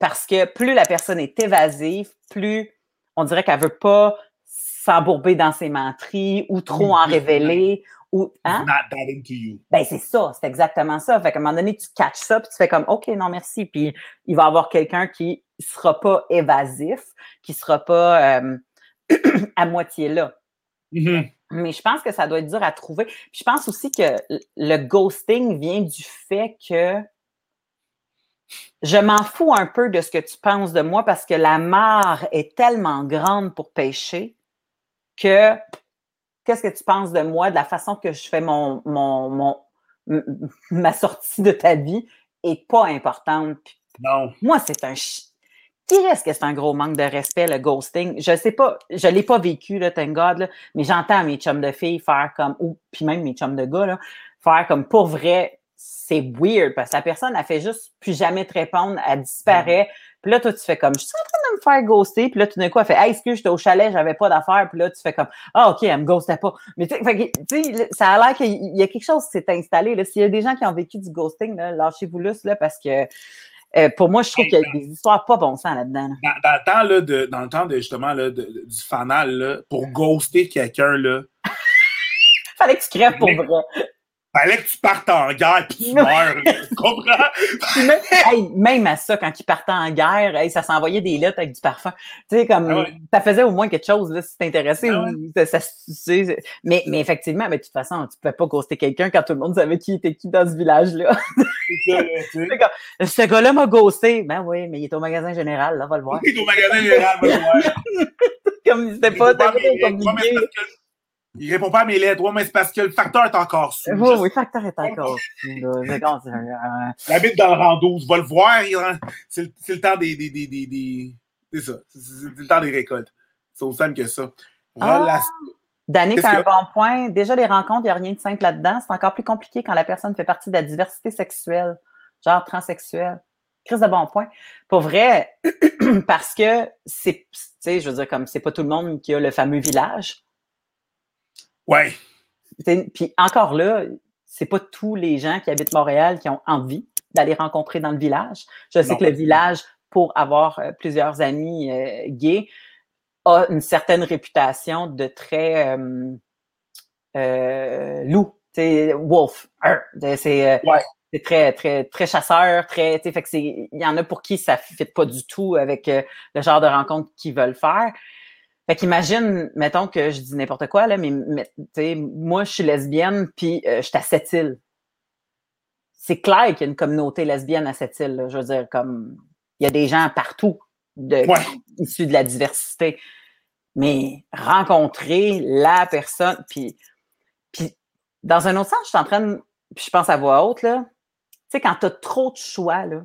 Parce que plus la personne est évasive, plus on dirait qu'elle veut pas s'embourber dans ses menteries ou trop en Oui, révéler ou hein? Ben, c'est ça, c'est exactement ça. Fait qu'à un moment donné, tu catches ça, puis tu fais comme, OK, non, merci. Puis il va y avoir quelqu'un qui sera pas évasif, qui sera pas euh, à moitié là. Mhm. Mais je pense que ça doit être dur à trouver. Puis je pense aussi que le ghosting vient du fait que je m'en fous un peu de ce que tu penses de moi parce que la mare est tellement grande pour pêcher que qu'est-ce que tu penses de moi, de la façon que je fais mon, mon, ma sortie de ta vie est pas importante. Non. Moi, c'est un qui reste que c'est un gros manque de respect, le ghosting? Je sais pas, je l'ai pas vécu, là, thank God, mais j'entends mes chums de filles faire comme, ou puis même mes chums de gars, là, faire comme pour vrai, c'est weird parce que la personne, elle fait juste plus jamais te répondre, elle disparaît. Puis là, toi, tu fais comme, je suis en train de me faire ghoster. Puis là, tout d'un coup, elle fait, hey, excuse, j'étais au chalet, j'avais pas d'affaires. Puis là, tu fais comme, ah, OK, elle me ghostait pas. Mais tu sais, ça a l'air qu'il y a quelque chose qui s'est installé. S'il y a des gens qui ont vécu du ghosting, lâchez-vous lousse, là, parce que euh, pour moi, je trouve qu'il y a des histoires pas bon sens là-dedans. Dans, le temps, là, de, dans le temps de, justement là, du fanal, là, pour ghoster quelqu'un, là. Fallait que tu crèves pour vrai. Fallait que tu partes en guerre puis tu meurs. tu comprends? même, même, à ça, quand ils partaient en guerre, ça s'envoyait des lettres avec du parfum. Tu sais, comme, ah ça faisait au moins quelque chose, là, si t'intéressais. Ah ça, mais, mais effectivement, mais de toute façon, tu pouvais pas ghoster quelqu'un quand tout le monde savait qui était qui dans ce village-là. ce gars-là m'a ghosté. Ben oui, mais il est au magasin général, là, va le voir. Il est au magasin général, va le voir. comme c'était pas, pas compliqué. Il répond pas à mes lettres. Ouais, mais c'est parce que le facteur est encore sous. Oui, oui, le facteur est encore sous. Il habite dans le rang 12. Va le voir. C'est le, temps des. des, des, des, C'est ça. C'est le temps des récoltes. C'est aussi simple que ça. Ah, Danny, c'est un bon point. Déjà, les rencontres, il n'y a rien de simple là-dedans. C'est encore plus compliqué quand la personne fait partie de la diversité sexuelle, genre transsexuelle. Crise de bon point. Pour vrai, parce que c'est, tu sais, je veux dire, comme c'est pas tout le monde qui a le fameux village. Ouais. Puis encore là, c'est pas tous les gens qui habitent Montréal qui ont envie d'aller rencontrer dans le village. Je sais que le village, pour avoir euh, plusieurs amis euh, gays, a une certaine réputation de très euh, euh loup, wolf. C'est c'est très très très chasseur, très fait que c'est il y en a pour qui ça fit pas du tout avec le genre de rencontre qu'ils veulent faire. Fait qu'imagine, mettons que je dis n'importe quoi, là, mais, moi, je suis lesbienne, puis euh, je suis à cette île. C'est clair qu'il y a une communauté lesbienne à cette île. Je veux dire, comme il y a des gens partout de, issus de la diversité. Mais rencontrer la personne, puis, puis dans un autre sens, je suis en train de. Puis je pense à voix haute, là. Tu sais, quand tu as trop de choix, là,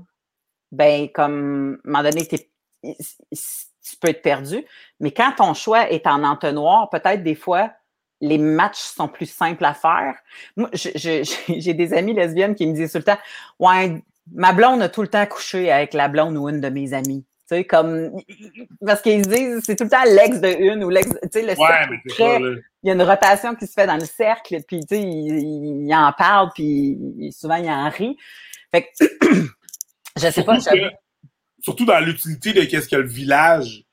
ben, comme, à un moment donné, t'es tu peux être perdu. Mais quand ton choix est en entonnoir, peut-être des fois, les matchs sont plus simples à faire. Moi, j'ai des amies lesbiennes qui me disent tout le temps Ouais, ma blonde a tout le temps couché avec la blonde ou une de mes amies. Tu sais, comme. Parce qu'ils disent, c'est tout le temps l'ex de une ou l'ex. Tu sais, le cercle. il y a une rotation qui se fait dans le cercle, puis, tu sais, il, en parle, puis souvent, il en rit. Fait que, je sais pas surtout dans l'utilité de qu'est-ce que le village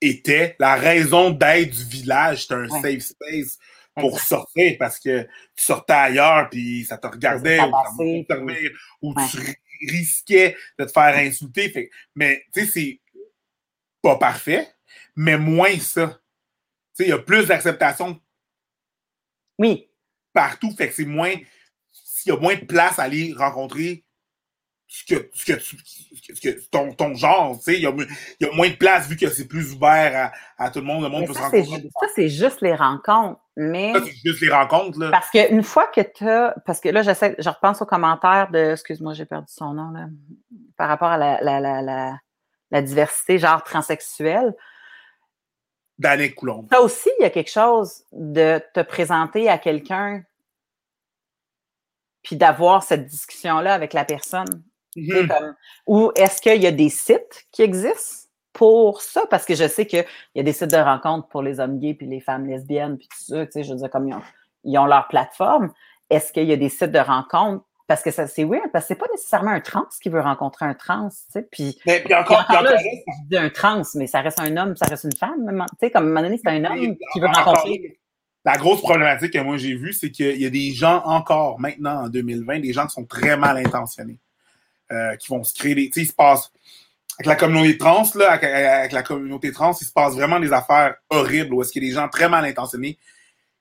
était. La raison d'être du village, c'était un safe space pour sortir parce que tu sortais ailleurs puis ça te regardait ou, tu risquais de te faire insulter. mais tu sais, c'est pas parfait, mais moins ça. Tu sais, il y a plus d'acceptation. Oui. Partout, fait que c'est moins. S'il y a moins de place à aller rencontrer ce que, ce que, ton, ton genre, tu sais, il y a, y a, moins de place vu que c'est plus ouvert à, à, tout le monde, le monde peut ça, se rencontrer. Ça, c'est juste les rencontres, mais... Ça, c'est juste les rencontres, là. Parce qu'une fois que tu as... Parce que là, j'essaie, je repense aux commentaires de... Excuse-moi, j'ai perdu son nom, là. Par rapport à la, la, la, la, diversité, genre transsexuelle. D'Annick Coulomb. Ça aussi, il y a quelque chose de te présenter à quelqu'un puis d'avoir cette discussion-là avec la personne. Mm-hmm. ou est-ce qu'il y a des sites qui existent pour ça? Parce que je sais qu'il y a des sites de rencontres pour les hommes gays puis les femmes lesbiennes, puis tout ça, tu sais, je veux dire, comme ils ont, leur plateforme. Est-ce qu'il y a des sites de rencontres? Parce que ça, c'est weird, parce que c'est pas nécessairement un trans qui veut rencontrer un trans, tu sais. Puis, mais, encore, je dis un trans, mais ça reste un homme, ça reste une femme. Tu sais, comme à un moment donné, c'est un homme qui veut rencontrer. La grosse problématique que moi j'ai vue, c'est qu'il y a des gens encore, maintenant en 2020, des gens qui sont très mal intentionnés. Euh, qui vont se créer des. Tu sais, il se passe. avec la communauté trans, là, avec, la communauté trans, il se passe vraiment des affaires horribles où est-ce qu'il y a des gens très mal intentionnés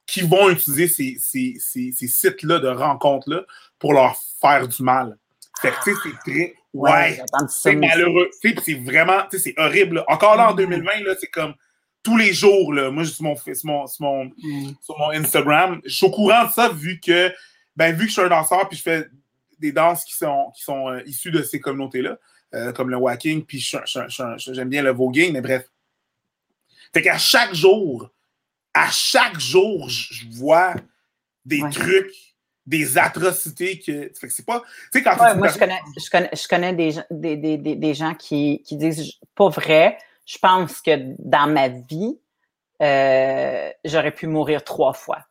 qui vont utiliser ces, ces, ces, sites-là de rencontres-là pour leur faire du mal. Fait que, tu sais, c'est très. Ouais, c'est malheureux. c'est vraiment, tu sais, c'est horrible. Encore là, en 2020, mm. là, c'est comme tous les jours, là. Moi, sur mon, mon, mon, mm. sur mon Instagram, je suis au courant de ça vu que, ben, vu que je suis un danseur puis je fais des danses qui sont, qui sont euh, issues de ces communautés-là. Euh, comme le walking, puis j'aime bien le voguing, mais bref. Fait qu'à chaque jour, à chaque jour, je vois des trucs, des atrocités que. Fait que c'est pas. Tu sais, quand moi, je connais, je connais, je connais des, des, des, des, gens qui, qui disent pas vrai. Je pense que dans ma vie, euh, j'aurais pu mourir trois fois.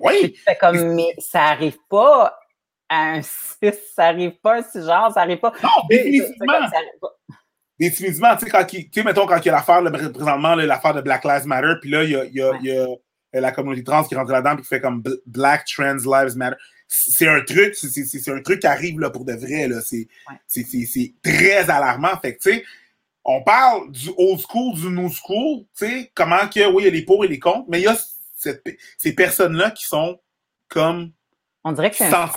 Oui. comme, mais ça arrive pas un 6, ça arrive pas un 6 genre, ça arrive pas. Non, définitivement. Définitivement, tu sais, quand tu sais, mettons, quand il y a l'affaire, présentement, l'affaire de Black Lives Matter, puis là, il y a, y a, y a euh, la communauté trans qui rentre là-dedans et qui fait comme Black Trans Lives Matter. C'est un truc, c'est un truc qui arrive là, pour de vrai. C'est ouais. très alarmant. Fait que, tu sais, on parle du old school, du new school, tu sais, comment que, oui, il y a les pour et les contre, mais il y a cette, ces personnes-là qui sont comme on dirait que c'est un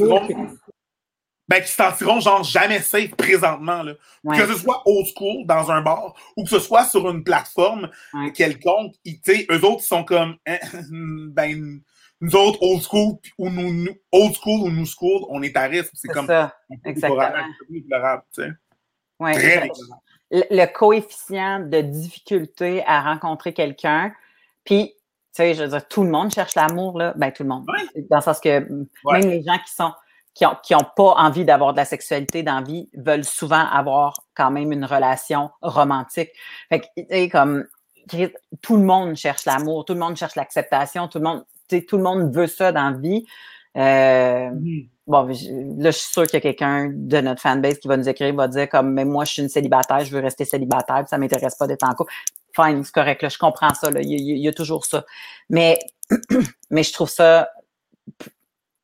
ben, qui se sentiront genre jamais safe présentement. Là. Que ce soit old school dans un bar ou que ce soit sur une plateforme quelconque, eux autres sont comme hein, ben nous autres old school ou nous, old school ou new school, on est à risque. C'est comme ça. Exactement. Ouais, le, le coefficient de difficulté à rencontrer quelqu'un, puis sais, je veux dire, tout le monde cherche l'amour, là. Ben, tout le monde. Dans le sens que même les gens qui sont qui ont, qui ont pas envie d'avoir de la sexualité dans la vie veulent souvent avoir quand même une relation romantique. Fait que, tu sais, comme, tout le monde cherche l'amour, tout le monde cherche l'acceptation, tout le monde, tu sais, tout le monde veut ça dans la vie. Euh, mm-hmm. Bon, là, je suis sûre qu'il y a quelqu'un de notre fanbase qui va nous écrire, va dire comme, mais moi, je suis une célibataire, je veux rester célibataire, ça m'intéresse pas d'être en couple fine, c'est correct, là, je comprends ça, là, il, y, a toujours ça. Mais, mais je trouve ça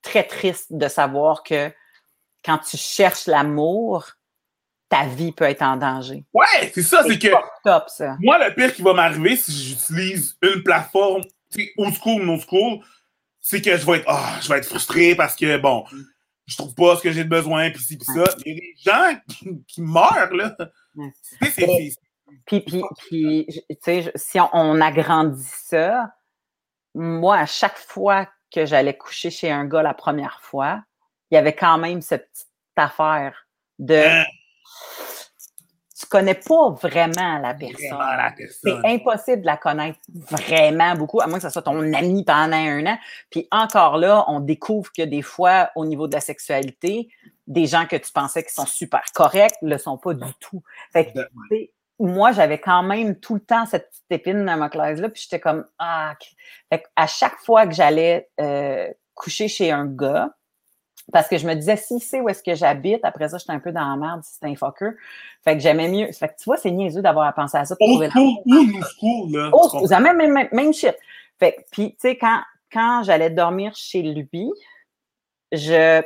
très triste de savoir que quand tu cherches l'amour, ta vie peut être en danger. Ouais, c'est ça, c'est que. Top, ça. Moi, le pire qui va m'arriver si j'utilise une plateforme, old school, no school, c'est que je vais être, oh, je vais être frustré parce que, bon, je trouve pas ce que j'ai besoin, puis ci, puis ça. Il y a des gens qui, meurent, là. C'est puis, puis, puis tu sais, si on, agrandit ça, moi, à chaque fois que j'allais coucher chez un gars la première fois, il y avait quand même cette petite affaire de hein? Connais pas vraiment la personne. C'est impossible de la connaître vraiment beaucoup, à moins que ce soit ton ami pendant un an. Puis encore là, on découvre que des fois, au niveau de la sexualité, des gens que tu pensais qui sont super corrects ne le sont pas du tout. Fait que, moi, j'avais quand même tout le temps cette petite épine dans ma classe-là, puis j'étais comme, ah, fait à chaque fois que j'allais euh, coucher chez un gars, parce que je me disais, si c'est où est-ce que j'habite, après ça, j'étais un peu dans la merde si c'était un fucker. Fait que j'aimais mieux. Fait que tu vois, c'est niaiseux d'avoir à penser à ça. Pour trouver school, là. Oh, même, même, même shit. Fait que, puis, tu sais, quand, quand j'allais dormir chez lui, je,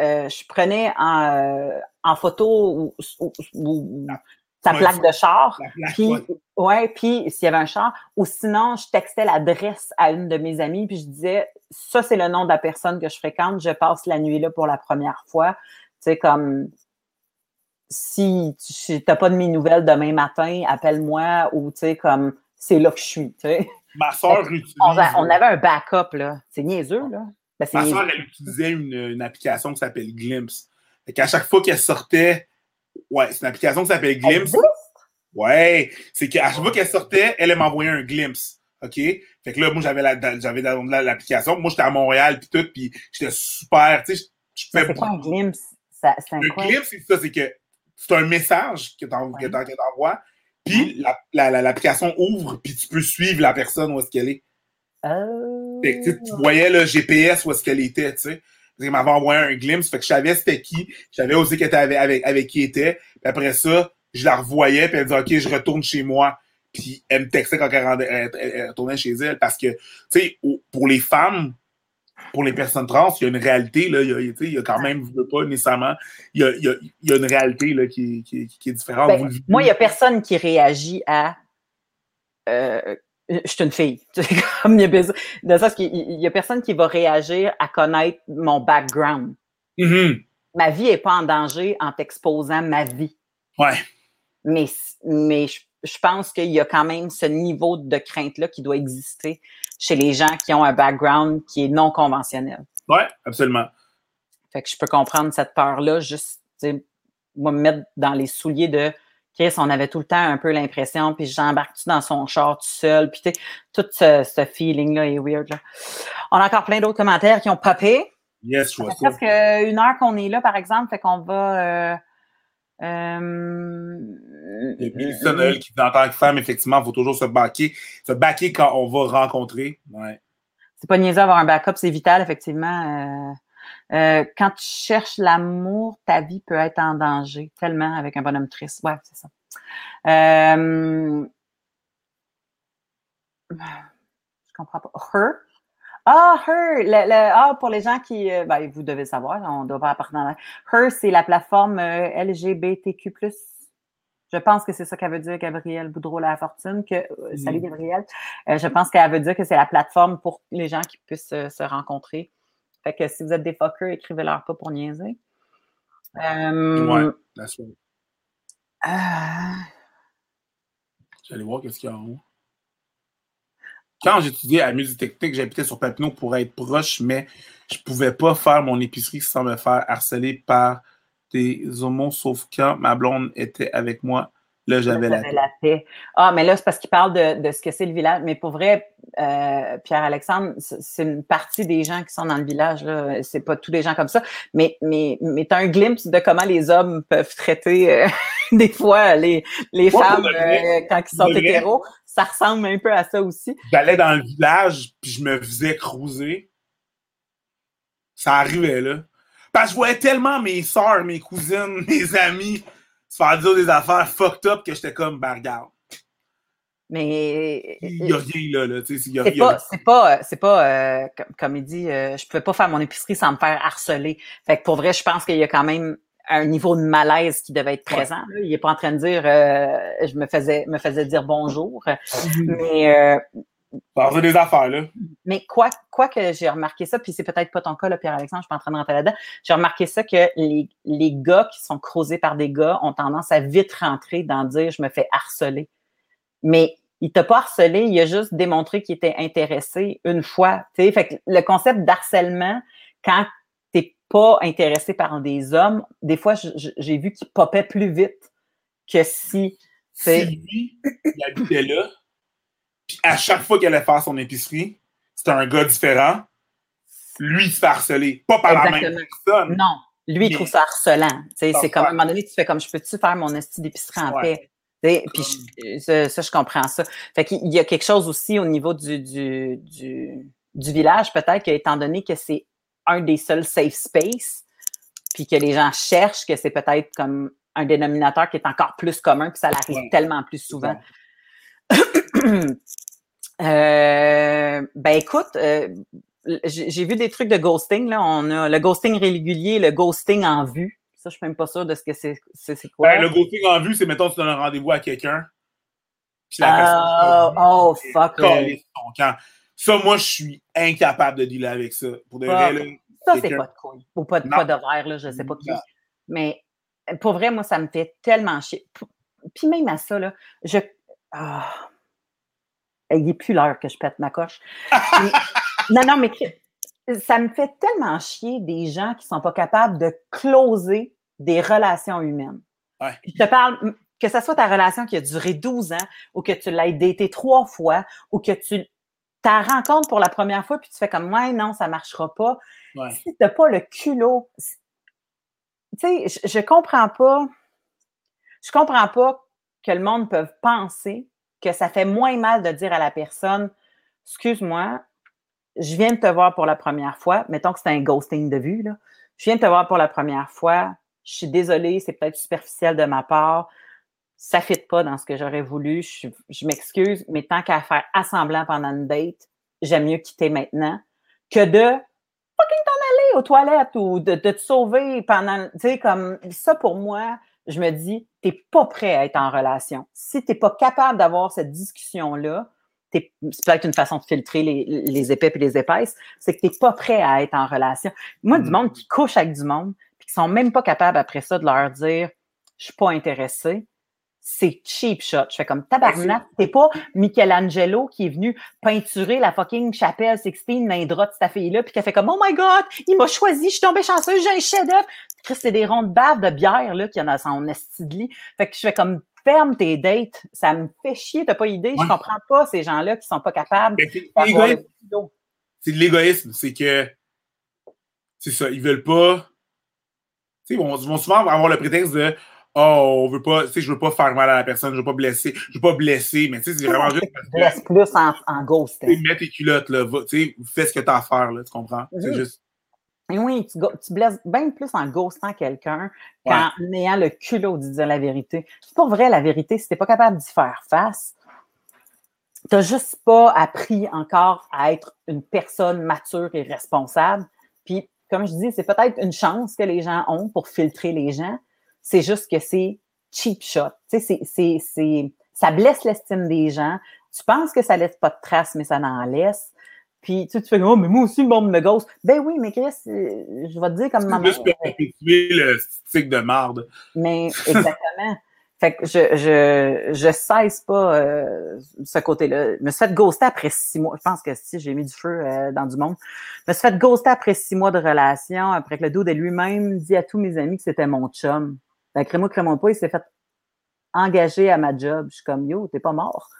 euh, je prenais en, euh, en photo ou, ou, sa plaque de char. Puis, ouais, puis s'il y avait un char. Ou sinon, je textais l'adresse à une de mes amies, puis je disais, ça, c'est le nom de la personne que je fréquente, je passe la nuit là pour la première fois. Tu sais, comme, si tu n'as pas de mes nouvelles demain matin, appelle-moi, ou tu sais, comme, c'est là que je suis, tu sais. Ma soeur utilise... On, avait un backup, là. C'est niaiseux, là. Ben, Ma soeur, elle utilisait une, une application qui s'appelle Glimpse. Et qu'à chaque fois qu'elle sortait Ouais, c'est une application qui s'appelle Glimpse. Ouais, c'est qu'à chaque fois qu'elle sortait, elle, m'envoyait un glimpse. OK? Fait que là, moi, j'avais j'avais l'application. Moi, j'étais à Montréal, puis tout, puis j'étais super, tu sais, je fais... C'est quoi un glimpse? un, glimpse, c'est ça, c'est que c'est un message que t'envoies, puis l'application ouvre, puis tu peux suivre la personne où est-ce qu'elle est. Oh. Fait que tu voyais le GPS où est-ce qu'elle était, tu sais. Il m'avait envoyé un glimpse, fait que je savais c'était qui. Je savais aussi qu'elle était avec, avec, qui était. Puis après ça, je la revoyais, puis elle me disait, OK, je retourne chez moi. Puis elle me textait quand elle, retournait chez elle. Parce que, tu sais, pour les femmes, pour les personnes trans, il y a une réalité, là, il, y a, il y a quand même, pas nécessairement, il y a, il y a, une réalité là, qui, qui, qui est différente. Ben, moi, il n'y a personne qui réagit à euh, je suis une fille. Comme il y a besoin, il y a personne qui va réagir à connaître mon background. Mm-hmm. Ma vie n'est pas en danger en t'exposant ma vie. Ouais. Mais, mais je, pense qu'il y a quand même ce niveau de crainte-là qui doit exister chez les gens qui ont un background qui est non conventionnel. Oui, absolument. Fait que je peux comprendre cette peur-là, juste, moi, me mettre dans les souliers de Chris, on avait tout le temps un peu l'impression, puis j'embarque-tu dans son char tout seul, puis tu sais, tout ce, feeling-là est weird. Là. On a encore plein d'autres commentaires qui ont popé. Yes, je vois ça. Parce qu'une heure qu'on est là, par exemple, fait qu'on va... Euh, euh, et puis, Noël qui en tant que femme, effectivement, il faut toujours se baquer, se baquer quand on va rencontrer. Ouais. C'est pas niaiseux avoir un backup, c'est vital, effectivement. Euh, euh, quand tu cherches l'amour, ta vie peut être en danger tellement avec un bonhomme triste. Ouais, c'est ça. Euh, je comprends pas. Her? Ah, Her! ah, pour les gens qui. Euh, ben, vous devez savoir, on doit pas appartenir dans Her, c'est la plateforme LGBTQ. Je pense que c'est ça qu'elle veut dire, Gabrielle Boudreau-La Fortune. Que, Salut, Gabrielle. je pense qu'elle veut dire que c'est la plateforme pour les gens qui puissent se rencontrer fait que si vous êtes des fuckers, écrivez-leur pas pour niaiser. Euh, ouais, la suite. Euh... J'allais voir qu'est-ce qu'il y a en haut. Quand j'étudiais à musique technique, j'habitais sur Papineau pour être proche, mais je pouvais pas faire mon épicerie sans me faire harceler par des homos, sauf quand ma blonde était avec moi Là, j'avais la, paix. Ah, mais là, c'est parce qu'il parle de, ce que c'est le village. Mais pour vrai, euh, Pierre-Alexandre, c'est une partie des gens qui sont dans le village. C'est pas tous les gens comme ça. Mais, mais, mais tu as un glimpse de comment les hommes peuvent traiter euh, des fois les, les femmes euh, quand ils sont hétéros. Ça ressemble un peu à ça aussi. J'allais dans le village, puis je me faisais cruiser. Ça arrivait, là. Parce que je voyais tellement mes soeurs, mes cousines, mes amis faire dire des affaires fucked up que j'étais comme, ben regarde. Mais. Il n'y a rien là, là. C'est pas, c'est pas, c'est pas euh, comme, il dit, euh, je pouvais pas faire mon épicerie sans me faire harceler. Fait que pour vrai, je pense qu'il y a quand même un niveau de malaise qui devait être présent. Il est pas en train de dire, euh, je me faisais, me faisais dire bonjour. Mm-hmm. Mais Parler des affaires, là. Mais quoi, quoi que j'ai remarqué ça, puis c'est peut-être pas ton cas, là, Pierre-Alexandre, je suis pas en train de rentrer là-dedans. J'ai remarqué ça que les, les gars qui sont creusés par des gars ont tendance à vite rentrer dans dire je me fais harceler. Mais il t'a pas harcelé, il a juste démontré qu'il était intéressé une fois. Fait que le concept d'harcèlement, quand t'es pas intéressé par des hommes, des fois, j'ai vu qu'il popait plus vite que si. Si lui, il habitait là, puis à chaque fois qu'elle allait faire son épicerie, c'était un gars différent. Lui, il se fait harceler. Pas par la même personne. Non. Lui, il trouve ça harcelant. C'est comme à un moment donné, tu fais comme je peux-tu faire mon esti d'épicerie en paix? Puis ça, je comprends ça. Fait qu'il y a quelque chose aussi au niveau du, du, du, du village, peut-être qu'étant donné que c'est un des seuls safe space, puis que les gens cherchent que c'est peut-être comme un dénominateur qui est encore plus commun, puis ça arrive tellement plus souvent. Euh, ben écoute, euh, j'ai vu des trucs de ghosting. Là. On a le ghosting régulier, le ghosting en vue. Ça, je suis même pas sûre de ce que c'est. C'est quoi? Ben, le ghosting en vue, c'est mettons tu donnes un rendez-vous à quelqu'un. oh, oh fuck. Ça, moi, je suis incapable de dealer avec ça. Pour de vrai, ça, c'est pas de couille. Ou pas de, pas verre, là, je sais pas qui. Mais pour vrai, moi, ça me fait tellement chier. Puis même à ça, là, je ah. Il n'est plus l'heure que je pète ma coche. non, non, mais ça me fait tellement chier des gens qui ne sont pas capables de closer des relations humaines. Je te parle, que ce soit ta relation qui a duré 12 ans ou que tu l'as daté trois fois ou que tu ta rencontre pour la première fois puis tu fais comme ouais non ça marchera pas si tu n'as pas le culot tu sais je, je comprends pas je comprends pas que le monde peut penser que ça fait moins mal de dire à la personne Excuse-moi, je viens de te voir pour la première fois. Mettons que c'est un ghosting de vue. Je viens de te voir pour la première fois. Je suis désolée, c'est peut-être superficiel de ma part. Ça ne fit pas dans ce que j'aurais voulu. Je, m'excuse, mais tant qu'à faire assemblant pendant une date, j'aime mieux quitter maintenant que de aux toilettes ou de, de te sauver pendant. Tu sais, comme ça pour moi, je me dis, tu n'es pas prêt à être en relation. Si tu n'es pas capable d'avoir cette discussion-là, c'est peut-être une façon de filtrer les, les épais et les épaisses, c'est que tu n'es pas prêt à être en relation. Moi, du mm. monde qui couche avec du monde, puis qui sont même pas capables après ça de leur dire je suis pas intéressé, c'est cheap shot. Je fais comme tabarnak. T'es pas Michelangelo qui est venu peinturer la fucking chapelle Sixtine dans de cette fille-là, puis qui a fait comme Oh my God, il m'a choisi, je suis tombée chanceuse, j'ai un chef-d'œuvre. C'est des ronds de bave de bière là, qui en a son esti Fait que je fais comme ferme tes dates. Ça me fait chier, t'as pas idée. Je comprends pas ces gens-là qui sont pas capables. C'est de l'égoïsme. C'est que c'est ça, ils veulent pas. Tu sais, ils vont souvent avoir le prétexte de oh, on veut pas, tu sais, je veux pas faire mal à la personne, je veux pas blesser, je veux pas blesser, mais tu sais, c'est vraiment juste. Blesse plus en, en ghost. Hein. Mets tes culottes, là, tu sais, fais ce que t'as à faire, là, tu comprends? C'est juste. Et oui, tu, tu, blesses bien plus en ghostant quelqu'un qu'en ayant le culot de dire la vérité. C'est pas vrai, la vérité, si t'es pas capable d'y faire face, t'as juste pas appris encore à être une personne mature et responsable. Puis, comme je dis, c'est peut-être une chance que les gens ont pour filtrer les gens, c'est juste que c'est cheap shot. Tu sais, c'est, c'est, ça blesse l'estime des gens. Tu penses que ça laisse pas de traces, mais ça en laisse. Puis tu, tu fais oh, mais moi aussi, le monde me gosse. Ben oui, mais Chris, euh, je vais te dire comme maman. Juste perpétuer le stick de marde. Mais exactement. fait que je, je, je cesse pas euh, ce côté-là. Je me suis fait ghoster après six mois. Je pense que si j'ai mis du feu euh, dans du monde. Je me suis fait ghoster après six mois de relation, après que le dos de lui-même dit à tous mes amis que c'était mon chum. Ben, crée-moi, crée pas, il s'est fait engager à ma job. Je suis comme, yo, t'es pas mort.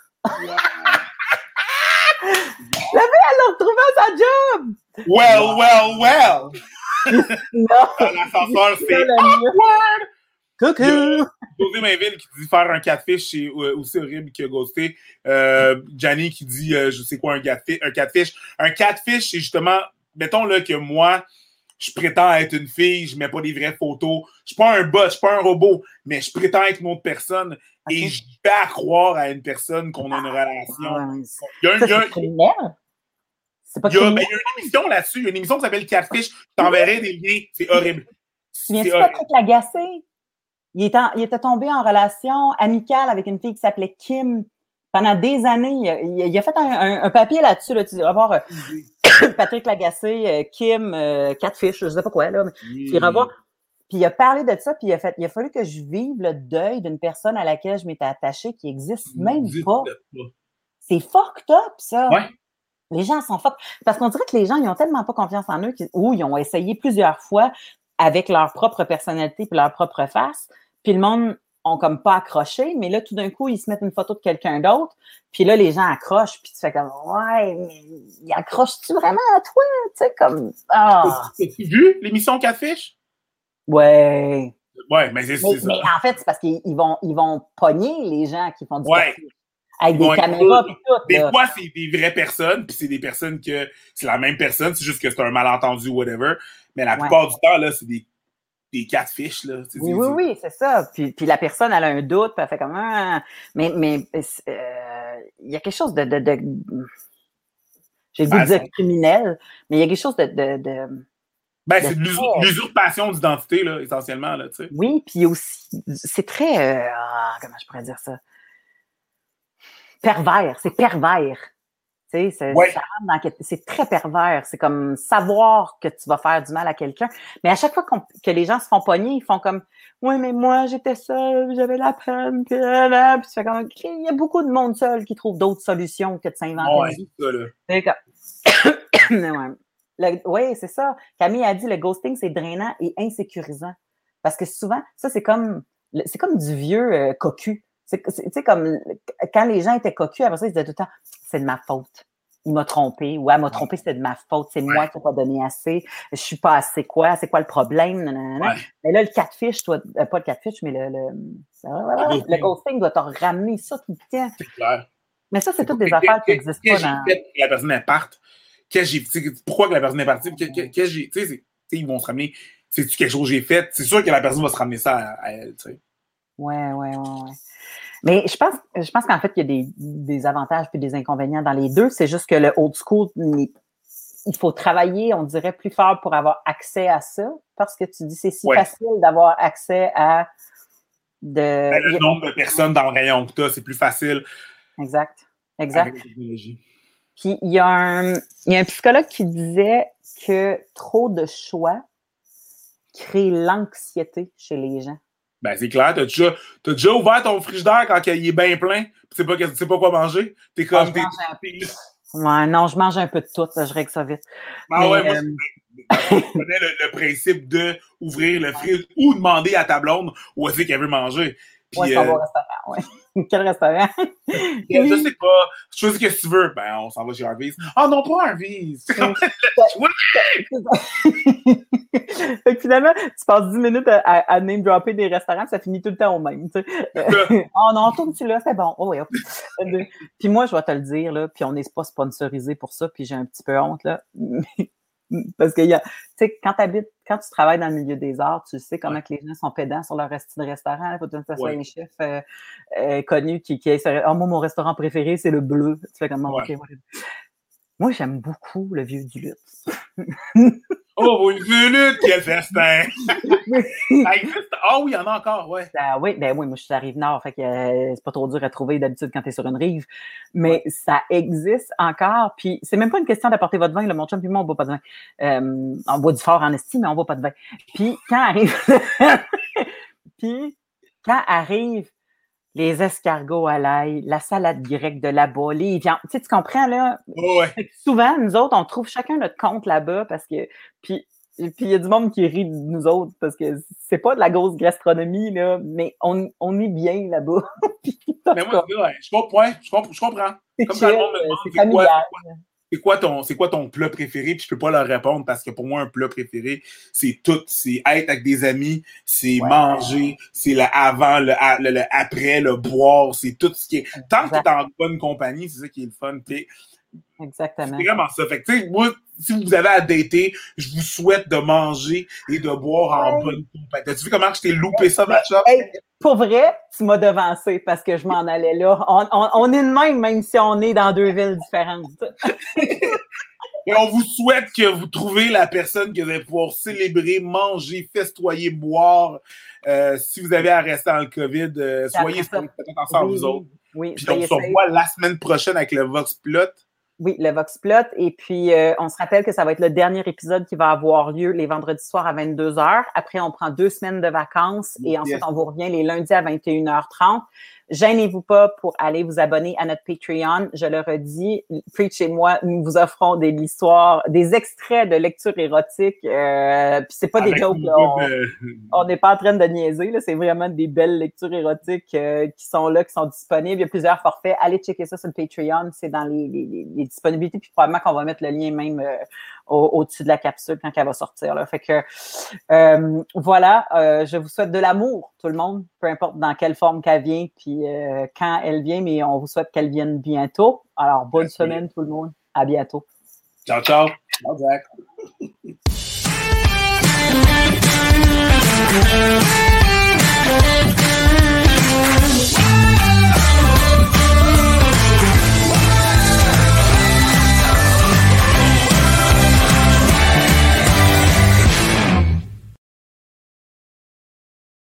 La fille, elle l'a retrouvé sa job! Well, well, well! non! L'ascenseur, c'est awkward! Coucou! José Mainville qui dit faire un catfish, c'est aussi horrible que ghoster. Euh, Gianni qui dit, euh, je sais quoi, un catfish. Un catfish, un catfish c'est justement, mettons là que moi, je prétends être une fille, je mets pas des vraies photos. Je suis pas un bot, je suis pas un robot, mais je prétends être une autre personne et je vais à croire à une personne qu'on a une relation. il y a, il y a, c'est pas il y, a, ben, il y a une émission là-dessus, il y a une émission qui s'appelle Catfish. Je t'enverrai des liens, c'est horrible. Tu viens-tu Patrick Lagacé? Il était, il était tombé en relation amicale avec une fille qui s'appelait Kim pendant des années. Il, a, fait un, papier là-dessus. Là, tu vas voir euh, Patrick Lagacé, euh, Kim, euh, Catfish, je sais pas quoi, là. Mais, Puis il a parlé de ça, puis il a, fait, il a fallu que je vive le deuil d'une personne à laquelle je m'étais attachée qui existe même pas. C'est fucked up, ça. Les gens sont fucked. Parce qu'on dirait que les gens, ils ont tellement pas confiance en eux, ou ils ont essayé plusieurs fois avec leur propre personnalité et leur propre face. Puis le monde ont comme pas accroché, mais là, tout d'un coup, ils se mettent une photo de quelqu'un d'autre, puis là, les gens accrochent, puis tu fais comme Ouais, mais ils accrochent-tu vraiment à toi? Tu sais, comme. Ah. As-tu vu l'émission Catfish? Ouais. Ouais, mais c'est ça. Mais en fait, c'est parce qu'ils vont, ils vont pogner les gens qui font du ouais. Avec des caméras et tout. Des fois, c'est des vraies personnes, puis c'est des personnes que c'est la même personne, c'est juste que c'est un malentendu, whatever. Mais la plupart du temps, là, c'est des des catfish, là. Oui, oui, oui, c'est ça. Puis, puis, la personne, elle a un doute, puis elle fait comme ah. Mais, mais euh, il y a quelque chose de. de, de... J'ai dit dire criminel, mais il y a quelque chose de. de, de ben, c'est l'usurpation d'identité, là, essentiellement, là, tu sais. Oui, puis aussi, c'est très. Euh, ah, comment je pourrais dire ça? Pervers, c'est pervers. C'est très pervers. C'est comme savoir que tu vas faire du mal à quelqu'un. Mais à chaque fois que les gens se font pogner, ils font comme Oui, mais moi, j'étais seule, j'avais la peine, puis, puis tu comme Il y a beaucoup de monde seul qui trouve d'autres solutions que de s'inventer. Oui, c'est ça. Camille a dit le ghosting, c'est drainant et insécurisant. Parce que souvent, ça, c'est comme c'est comme du vieux euh, cocu. Tu sais, comme quand les gens étaient cocus, après ça, ils disaient tout le temps c'est de ma faute. Il m'a trompé. Ouais, elle m'a trompé, c'est de ma faute. C'est moi qui n'ai pas donné assez. Je suis pas assez quoi? C'est quoi le problème? Mais là, le catfish, toi, euh, pas le catfish, mais le, le, le ghosting doit te ramener ça tout le temps. C'est clair. Mais ça, c'est toutes des affaires qui n'existent pas dans. la personne est parte? Pourquoi que la personne est partie? ils vont se ramener. C'est quelque chose que j'ai fait? C'est sûr que la personne va se ramener ça à, elle. sais. Ouais, ouais, ouais, ouais. Mais je pense, je pense qu'en fait, il y a des, des, avantages puis des inconvénients dans les deux. C'est juste que le old school, il faut travailler, on dirait, plus fort pour avoir accès à ça, parce que tu dis c'est si Ouais. facile d'avoir accès à de. Ben, le nombre de personnes dans le rayon que tu as, c'est plus facile Exact. Exact. avec la technologie. Puis il y, a un, il y a un psychologue qui disait que trop de choix crée l'anxiété chez les gens. Ben, c'est clair, t'as déjà, t'as déjà ouvert ton frigidaire quand il est bien plein, tu sais pas, pas quoi manger. T'es Ah, comme. je mange un t'es- Ouais, non, je mange un peu de tout, ça, je règle ça vite. Ah Mais, ouais, moi, euh, je connais le, le principe de ouvrir le frigo ou demander à ta blonde où est-ce qu'elle veut manger. Puis, ouais, un euh, bon restaurant, ouais. Quel restaurant? je sais pas, choisis ce que tu veux. Ben, on s'en va chez Harvey's. Ah non, pas Harvey's. Fait que finalement, tu passes 10 minutes à, à, à name dropper des restaurants, ça finit tout le temps au même. tu sais. oh non, tourne-tu là, c'est bon. Oh, oui. Puis moi, je vais te le dire, là, puis on n'est pas sponsorisé pour ça, puis j'ai un petit peu honte, là. Parce que, y a- tu sais, quand, t'habites- quand tu travailles dans le milieu des arts, tu sais comment Ouais. que les gens sont pédants sur leur resti de restaurant. Il faut que soit Ouais. un chef euh, euh, connu qui, qui Ah, moi, mon restaurant préféré, c'est le bleu. Tu fais comme, Ouais. OK, whatever. Moi, j'aime beaucoup le vieux du lutte. oh, une minute, quel festin! Ça existe? Ah oui, il y en a encore, ouais. Ah oui, ben oui, moi je suis à Rive-Nord, fait que euh, c'est pas trop dur à trouver d'habitude quand tu es sur une rive. Mais ça existe encore. Puis c'est même pas une question d'apporter votre vin. Le mon chum puis moi, on boit pas de vin. Euh, on boit du fort en estime, mais on boit pas de vin. Puis quand arrive. puis quand arrive les escargots à l'ail, la salade grecque de là-bas, les viandes. Tu sais, tu comprends là? Ouais. Souvent, nous autres, on trouve chacun notre compte là-bas parce que. Puis puis il y a du monde qui rit de nous autres parce que c'est pas de la grosse gastronomie, là, mais on, on est bien là-bas. Mais moi, ouais, je comprends, je comprends. Je comprends. Comme le monde me demande c'est quoi? C'est quoi ton, c'est quoi ton plat préféré, puis je peux pas leur répondre parce que pour moi, un plat préféré, c'est tout. C'est être avec des amis, c'est Ouais. manger, c'est le avant, le, a- le- le après, le boire, c'est tout ce qui est. Tant que t'es en bonne compagnie, c'est ça qui est le fun. Puis Exactement. C'est vraiment ça. Fait que, tu sais, moi, si vous avez à dater, je vous souhaite de manger et de boire en bonne compagnie. T'as-tu vu comment je t'ai loupé ça, ma chum? Hey, pour vrai, tu m'as devancé parce que je m'en allais là. On, on- on est de même, même si on est dans deux villes différentes. Et on vous souhaite que vous trouviez la personne que vous allez pouvoir célébrer, manger, festoyer, boire. Euh, si vous avez à rester dans le COVID, euh, soyez ensemble, oui, vous autres. oui, Puis on se revoit la semaine prochaine avec le Vox Plot. Oui, le Vox Plot. Et puis, euh, on se rappelle que ça va être le dernier épisode qui va avoir lieu les vendredis soirs à 22h. Après, on prend deux semaines de vacances et ensuite, on vous revient les lundis à 21h30. Gênez-vous pas pour aller vous abonner à notre Patreon. Je le redis, Preach et moi, nous vous offrons des histoires, des extraits de lecture érotique. Euh, puis c'est pas des jokes. On- n'est pas en train de niaiser, là. c'est vraiment des belles lectures érotiques euh, qui sont là, qui sont disponibles. Il y a plusieurs forfaits. Allez checker ça sur le Patreon, c'est dans les, les- les- les disponibilités. Puis probablement qu'on va mettre le lien même euh, au- au-dessus de la capsule quand elle va sortir. Là. Fait que euh, voilà, euh, je vous souhaite de l'amour, tout le monde, peu importe dans quelle forme qu'elle vient, puis euh, quand elle vient, mais on vous souhaite qu'elle vienne bientôt. Alors, bonne Merci. semaine tout le monde. À bientôt. Ciao, ciao. Ciao, Zach.